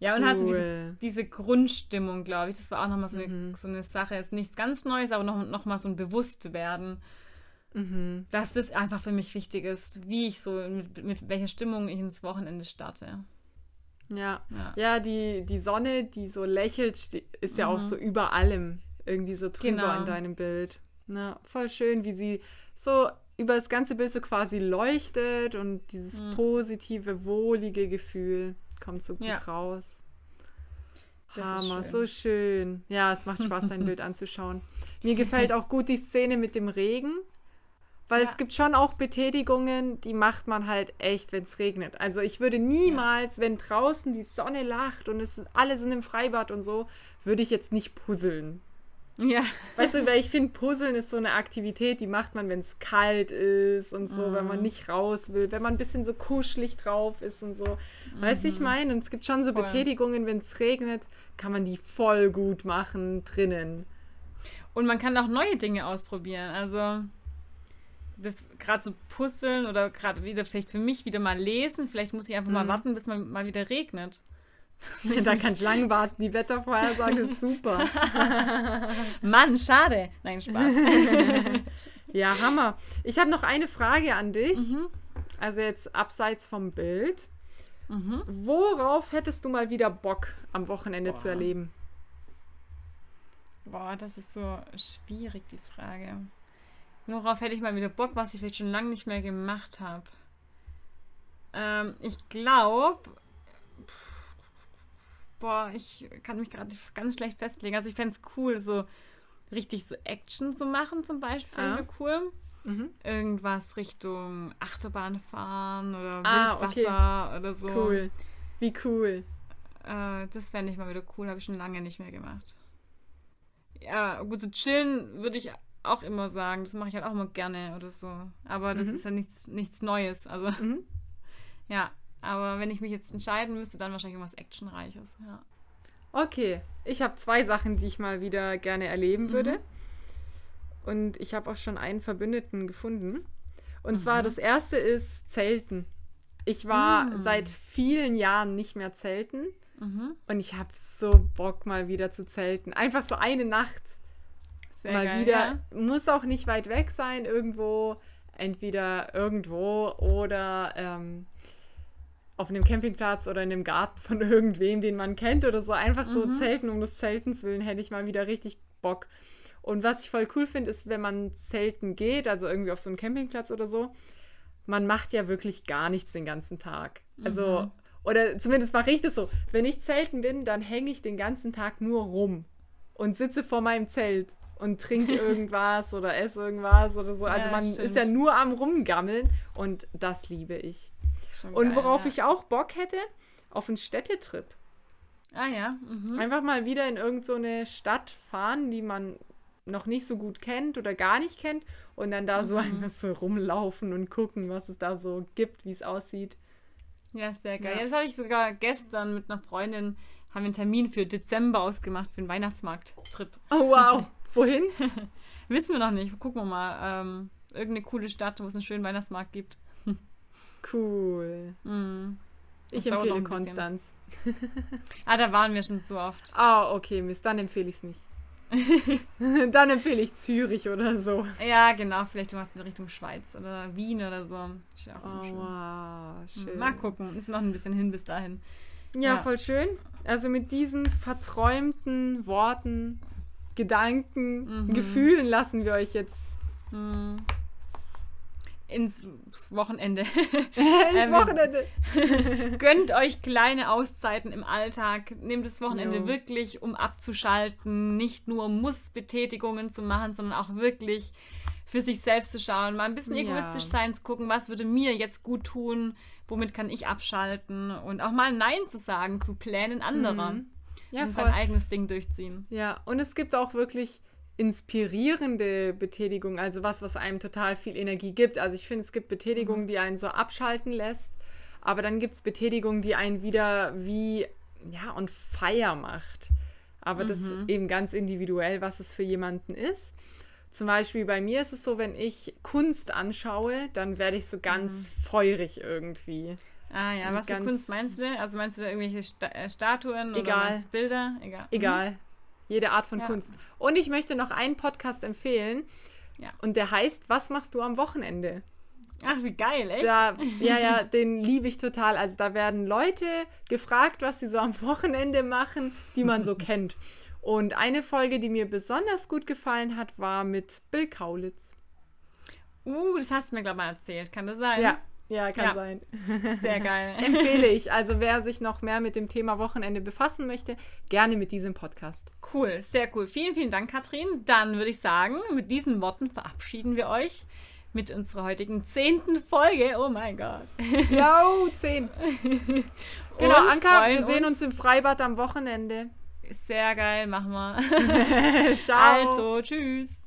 Ja, und halt so diese, cool. diese Grundstimmung, glaube ich, das war auch nochmal so, eine, Mhm. so eine Sache. Jetzt nichts ganz Neues, aber noch, noch mal so ein Bewusstwerden, Mhm. dass das einfach für mich wichtig ist, wie ich so, mit, mit welcher Stimmung ich ins Wochenende starte. Ja. Ja. Ja, die, die Sonne, die so lächelt, ist ja auch Mhm. so über allem irgendwie so drüber Genau. in deinem Bild. Na, voll schön, wie sie so über das ganze Bild so quasi leuchtet und dieses Mhm. positive, wohlige Gefühl kommt so gut Ja. raus. Das Hammer, schön. so schön. Ja, es macht Spaß, dein Bild anzuschauen. Mir gefällt auch gut die Szene mit dem Regen, weil Ja. es gibt schon auch Betätigungen, die macht man halt echt, wenn es regnet. Also ich würde niemals, wenn draußen die Sonne lacht und es alle sind im Freibad und so, würde ich jetzt nicht puzzeln. Ja, Weißt du, weil ich finde, Puzzeln ist so eine Aktivität, die macht man, wenn es kalt ist und so, wenn man Mhm. nicht raus will, wenn man ein bisschen so kuschelig drauf ist und so. Weißt du, ich meine? Und es gibt schon so Mhm. Voll. Betätigungen, wenn es regnet, kann man die voll gut machen drinnen. Und man kann auch neue Dinge ausprobieren. Also das gerade so puzzeln oder gerade wieder vielleicht für mich wieder mal lesen. Vielleicht muss ich einfach mal Mhm. warten, bis man mal wieder regnet. da kann ich lang warten. Die Wettervorhersage ist super. Mann, schade. Nein, Spaß. Ja, Hammer. Ich habe noch eine Frage an dich. Mhm. Also jetzt abseits vom Bild. Mhm. Worauf hättest du mal wieder Bock am Wochenende zu Boah. erleben? Boah, das ist so schwierig, die Frage. Worauf hätte ich mal wieder Bock, was ich vielleicht schon lange nicht mehr gemacht habe? Ähm, ich glaube, boah, ich kann mich gerade ganz schlecht festlegen. Also ich fände es cool, so richtig so Action zu machen zum Beispiel, fände Ah. cool. Mhm. Irgendwas Richtung Achterbahn fahren oder Ah, Wildwasser oder so. Cool. Wie cool. Äh, das fände ich mal wieder cool, habe ich schon lange nicht mehr gemacht. Ja, gut, so chillen würde ich auch immer sagen. Das mache ich halt auch immer gerne oder so. Aber das Mhm. ist ja nichts, nichts Neues. Also, Mhm. ja. Aber wenn ich mich jetzt entscheiden müsste, dann wahrscheinlich irgendwas Actionreiches. Ja. Okay, ich habe zwei Sachen, die ich mal wieder gerne erleben würde. Mhm. Und ich habe auch schon einen Verbündeten gefunden. Und Mhm. zwar das erste ist Zelten. Ich war Mm. seit vielen Jahren nicht mehr zelten Mhm. und ich habe so Bock mal wieder zu zelten. Einfach so eine Nacht Sehr mal geil, wieder. Ja. Muss auch nicht weit weg sein, irgendwo, entweder irgendwo oder ähm, auf einem Campingplatz oder in einem Garten von irgendwem, den man kennt oder so. Einfach so Mhm. zelten um des Zeltens willen hätte ich mal wieder richtig Bock. Und was ich voll cool finde, ist, wenn man zelten geht, also irgendwie auf so einen Campingplatz oder so, man macht ja wirklich gar nichts den ganzen Tag. Also, Mhm. oder zumindest mache ich das so. Wenn ich zelten bin, dann hänge ich den ganzen Tag nur rum und sitze vor meinem Zelt und trinke irgendwas oder esse irgendwas oder so. Also Ja, man stimmt. ist ja nur am Rumgammeln und das liebe ich. Schon Und geil, worauf ja. ich auch Bock hätte, auf einen Städtetrip. Ah ja. Mhm. Einfach mal wieder in irgendeine so Stadt fahren, die man noch nicht so gut kennt oder gar nicht kennt und dann da so Mhm. einfach so rumlaufen und gucken, was es da so gibt, wie es aussieht. Ja, sehr geil. Ja. Ja. das habe ich sogar gestern mit einer Freundin, haben wir einen Termin für Dezember ausgemacht, für einen Weihnachtsmarkt-Trip. Oh wow, wohin? Wissen wir noch nicht. Gucken wir mal. Ähm, irgendeine coole Stadt, wo es einen schönen Weihnachtsmarkt gibt. Cool. Mhm. Ich empfehle. Konstanz. Ah, da waren wir schon zu oft. Ah, okay, Mist, dann empfehle ich es nicht. dann empfehle ich Zürich oder so. Ja, genau, vielleicht du machst in Richtung Schweiz oder Wien oder so. Ist ja auch Oh, schön. wow, schön. Mal gucken, ist noch ein bisschen hin bis dahin. Ja, Ja. voll schön. Also mit diesen verträumten Worten, Gedanken, Mhm. Gefühlen lassen wir euch jetzt Hm. Ins Wochenende. ins Ähm, Wochenende. Gönnt euch kleine Auszeiten im Alltag. Nehmt das Wochenende Jo. wirklich, um abzuschalten, nicht nur Muss-Betätigungen zu machen, sondern auch wirklich für sich selbst zu schauen, mal ein bisschen Ja. egoistisch sein, zu gucken, was würde mir jetzt gut tun, womit kann ich abschalten und auch mal Nein zu sagen zu Plänen anderer Mhm. Ja, und voll. sein eigenes Ding durchziehen. Ja, und es gibt auch wirklich inspirierende Betätigung, also was, was einem total viel Energie gibt. Also ich finde, es gibt Betätigungen, die einen so abschalten lässt, aber dann gibt es Betätigung, die einen wieder wie, ja, on fire macht. Aber das ist eben ganz individuell, was es für jemanden ist. Zum Beispiel bei mir ist es so, wenn ich Kunst anschaue, dann werde ich so ganz feurig irgendwie. Ah ja, Und was für Kunst meinst du? Also meinst du da irgendwelche Sta äh, Statuen oder Egal. du Bilder? Egal. Egal. Jede Art von Ja. Kunst. Und ich möchte noch einen Podcast empfehlen. Ja. Und der heißt Was machst du am Wochenende? Ach, wie geil, echt? Da, ja, ja, den liebe ich total. Also da werden Leute gefragt, was sie so am Wochenende machen, die man so kennt. Und eine Folge, die mir besonders gut gefallen hat, war mit Bill Kaulitz. Uh, das hast du mir, glaube ich, mal erzählt. Kann das sein? Ja, ja, kann Ja. sein. Sehr geil. Empfehle ich. Also wer sich noch mehr mit dem Thema Wochenende befassen möchte, gerne mit diesem Podcast. Cool, sehr cool. Vielen, vielen Dank, Katrin. Dann würde ich sagen, mit diesen Worten verabschieden wir euch mit unserer heutigen zehnten Folge. Oh mein Gott. Jo, 10. Genau, Und Anka, wir sehen uns im Freibad am Wochenende. Sehr geil, machen wir. Ciao. Also, tschüss.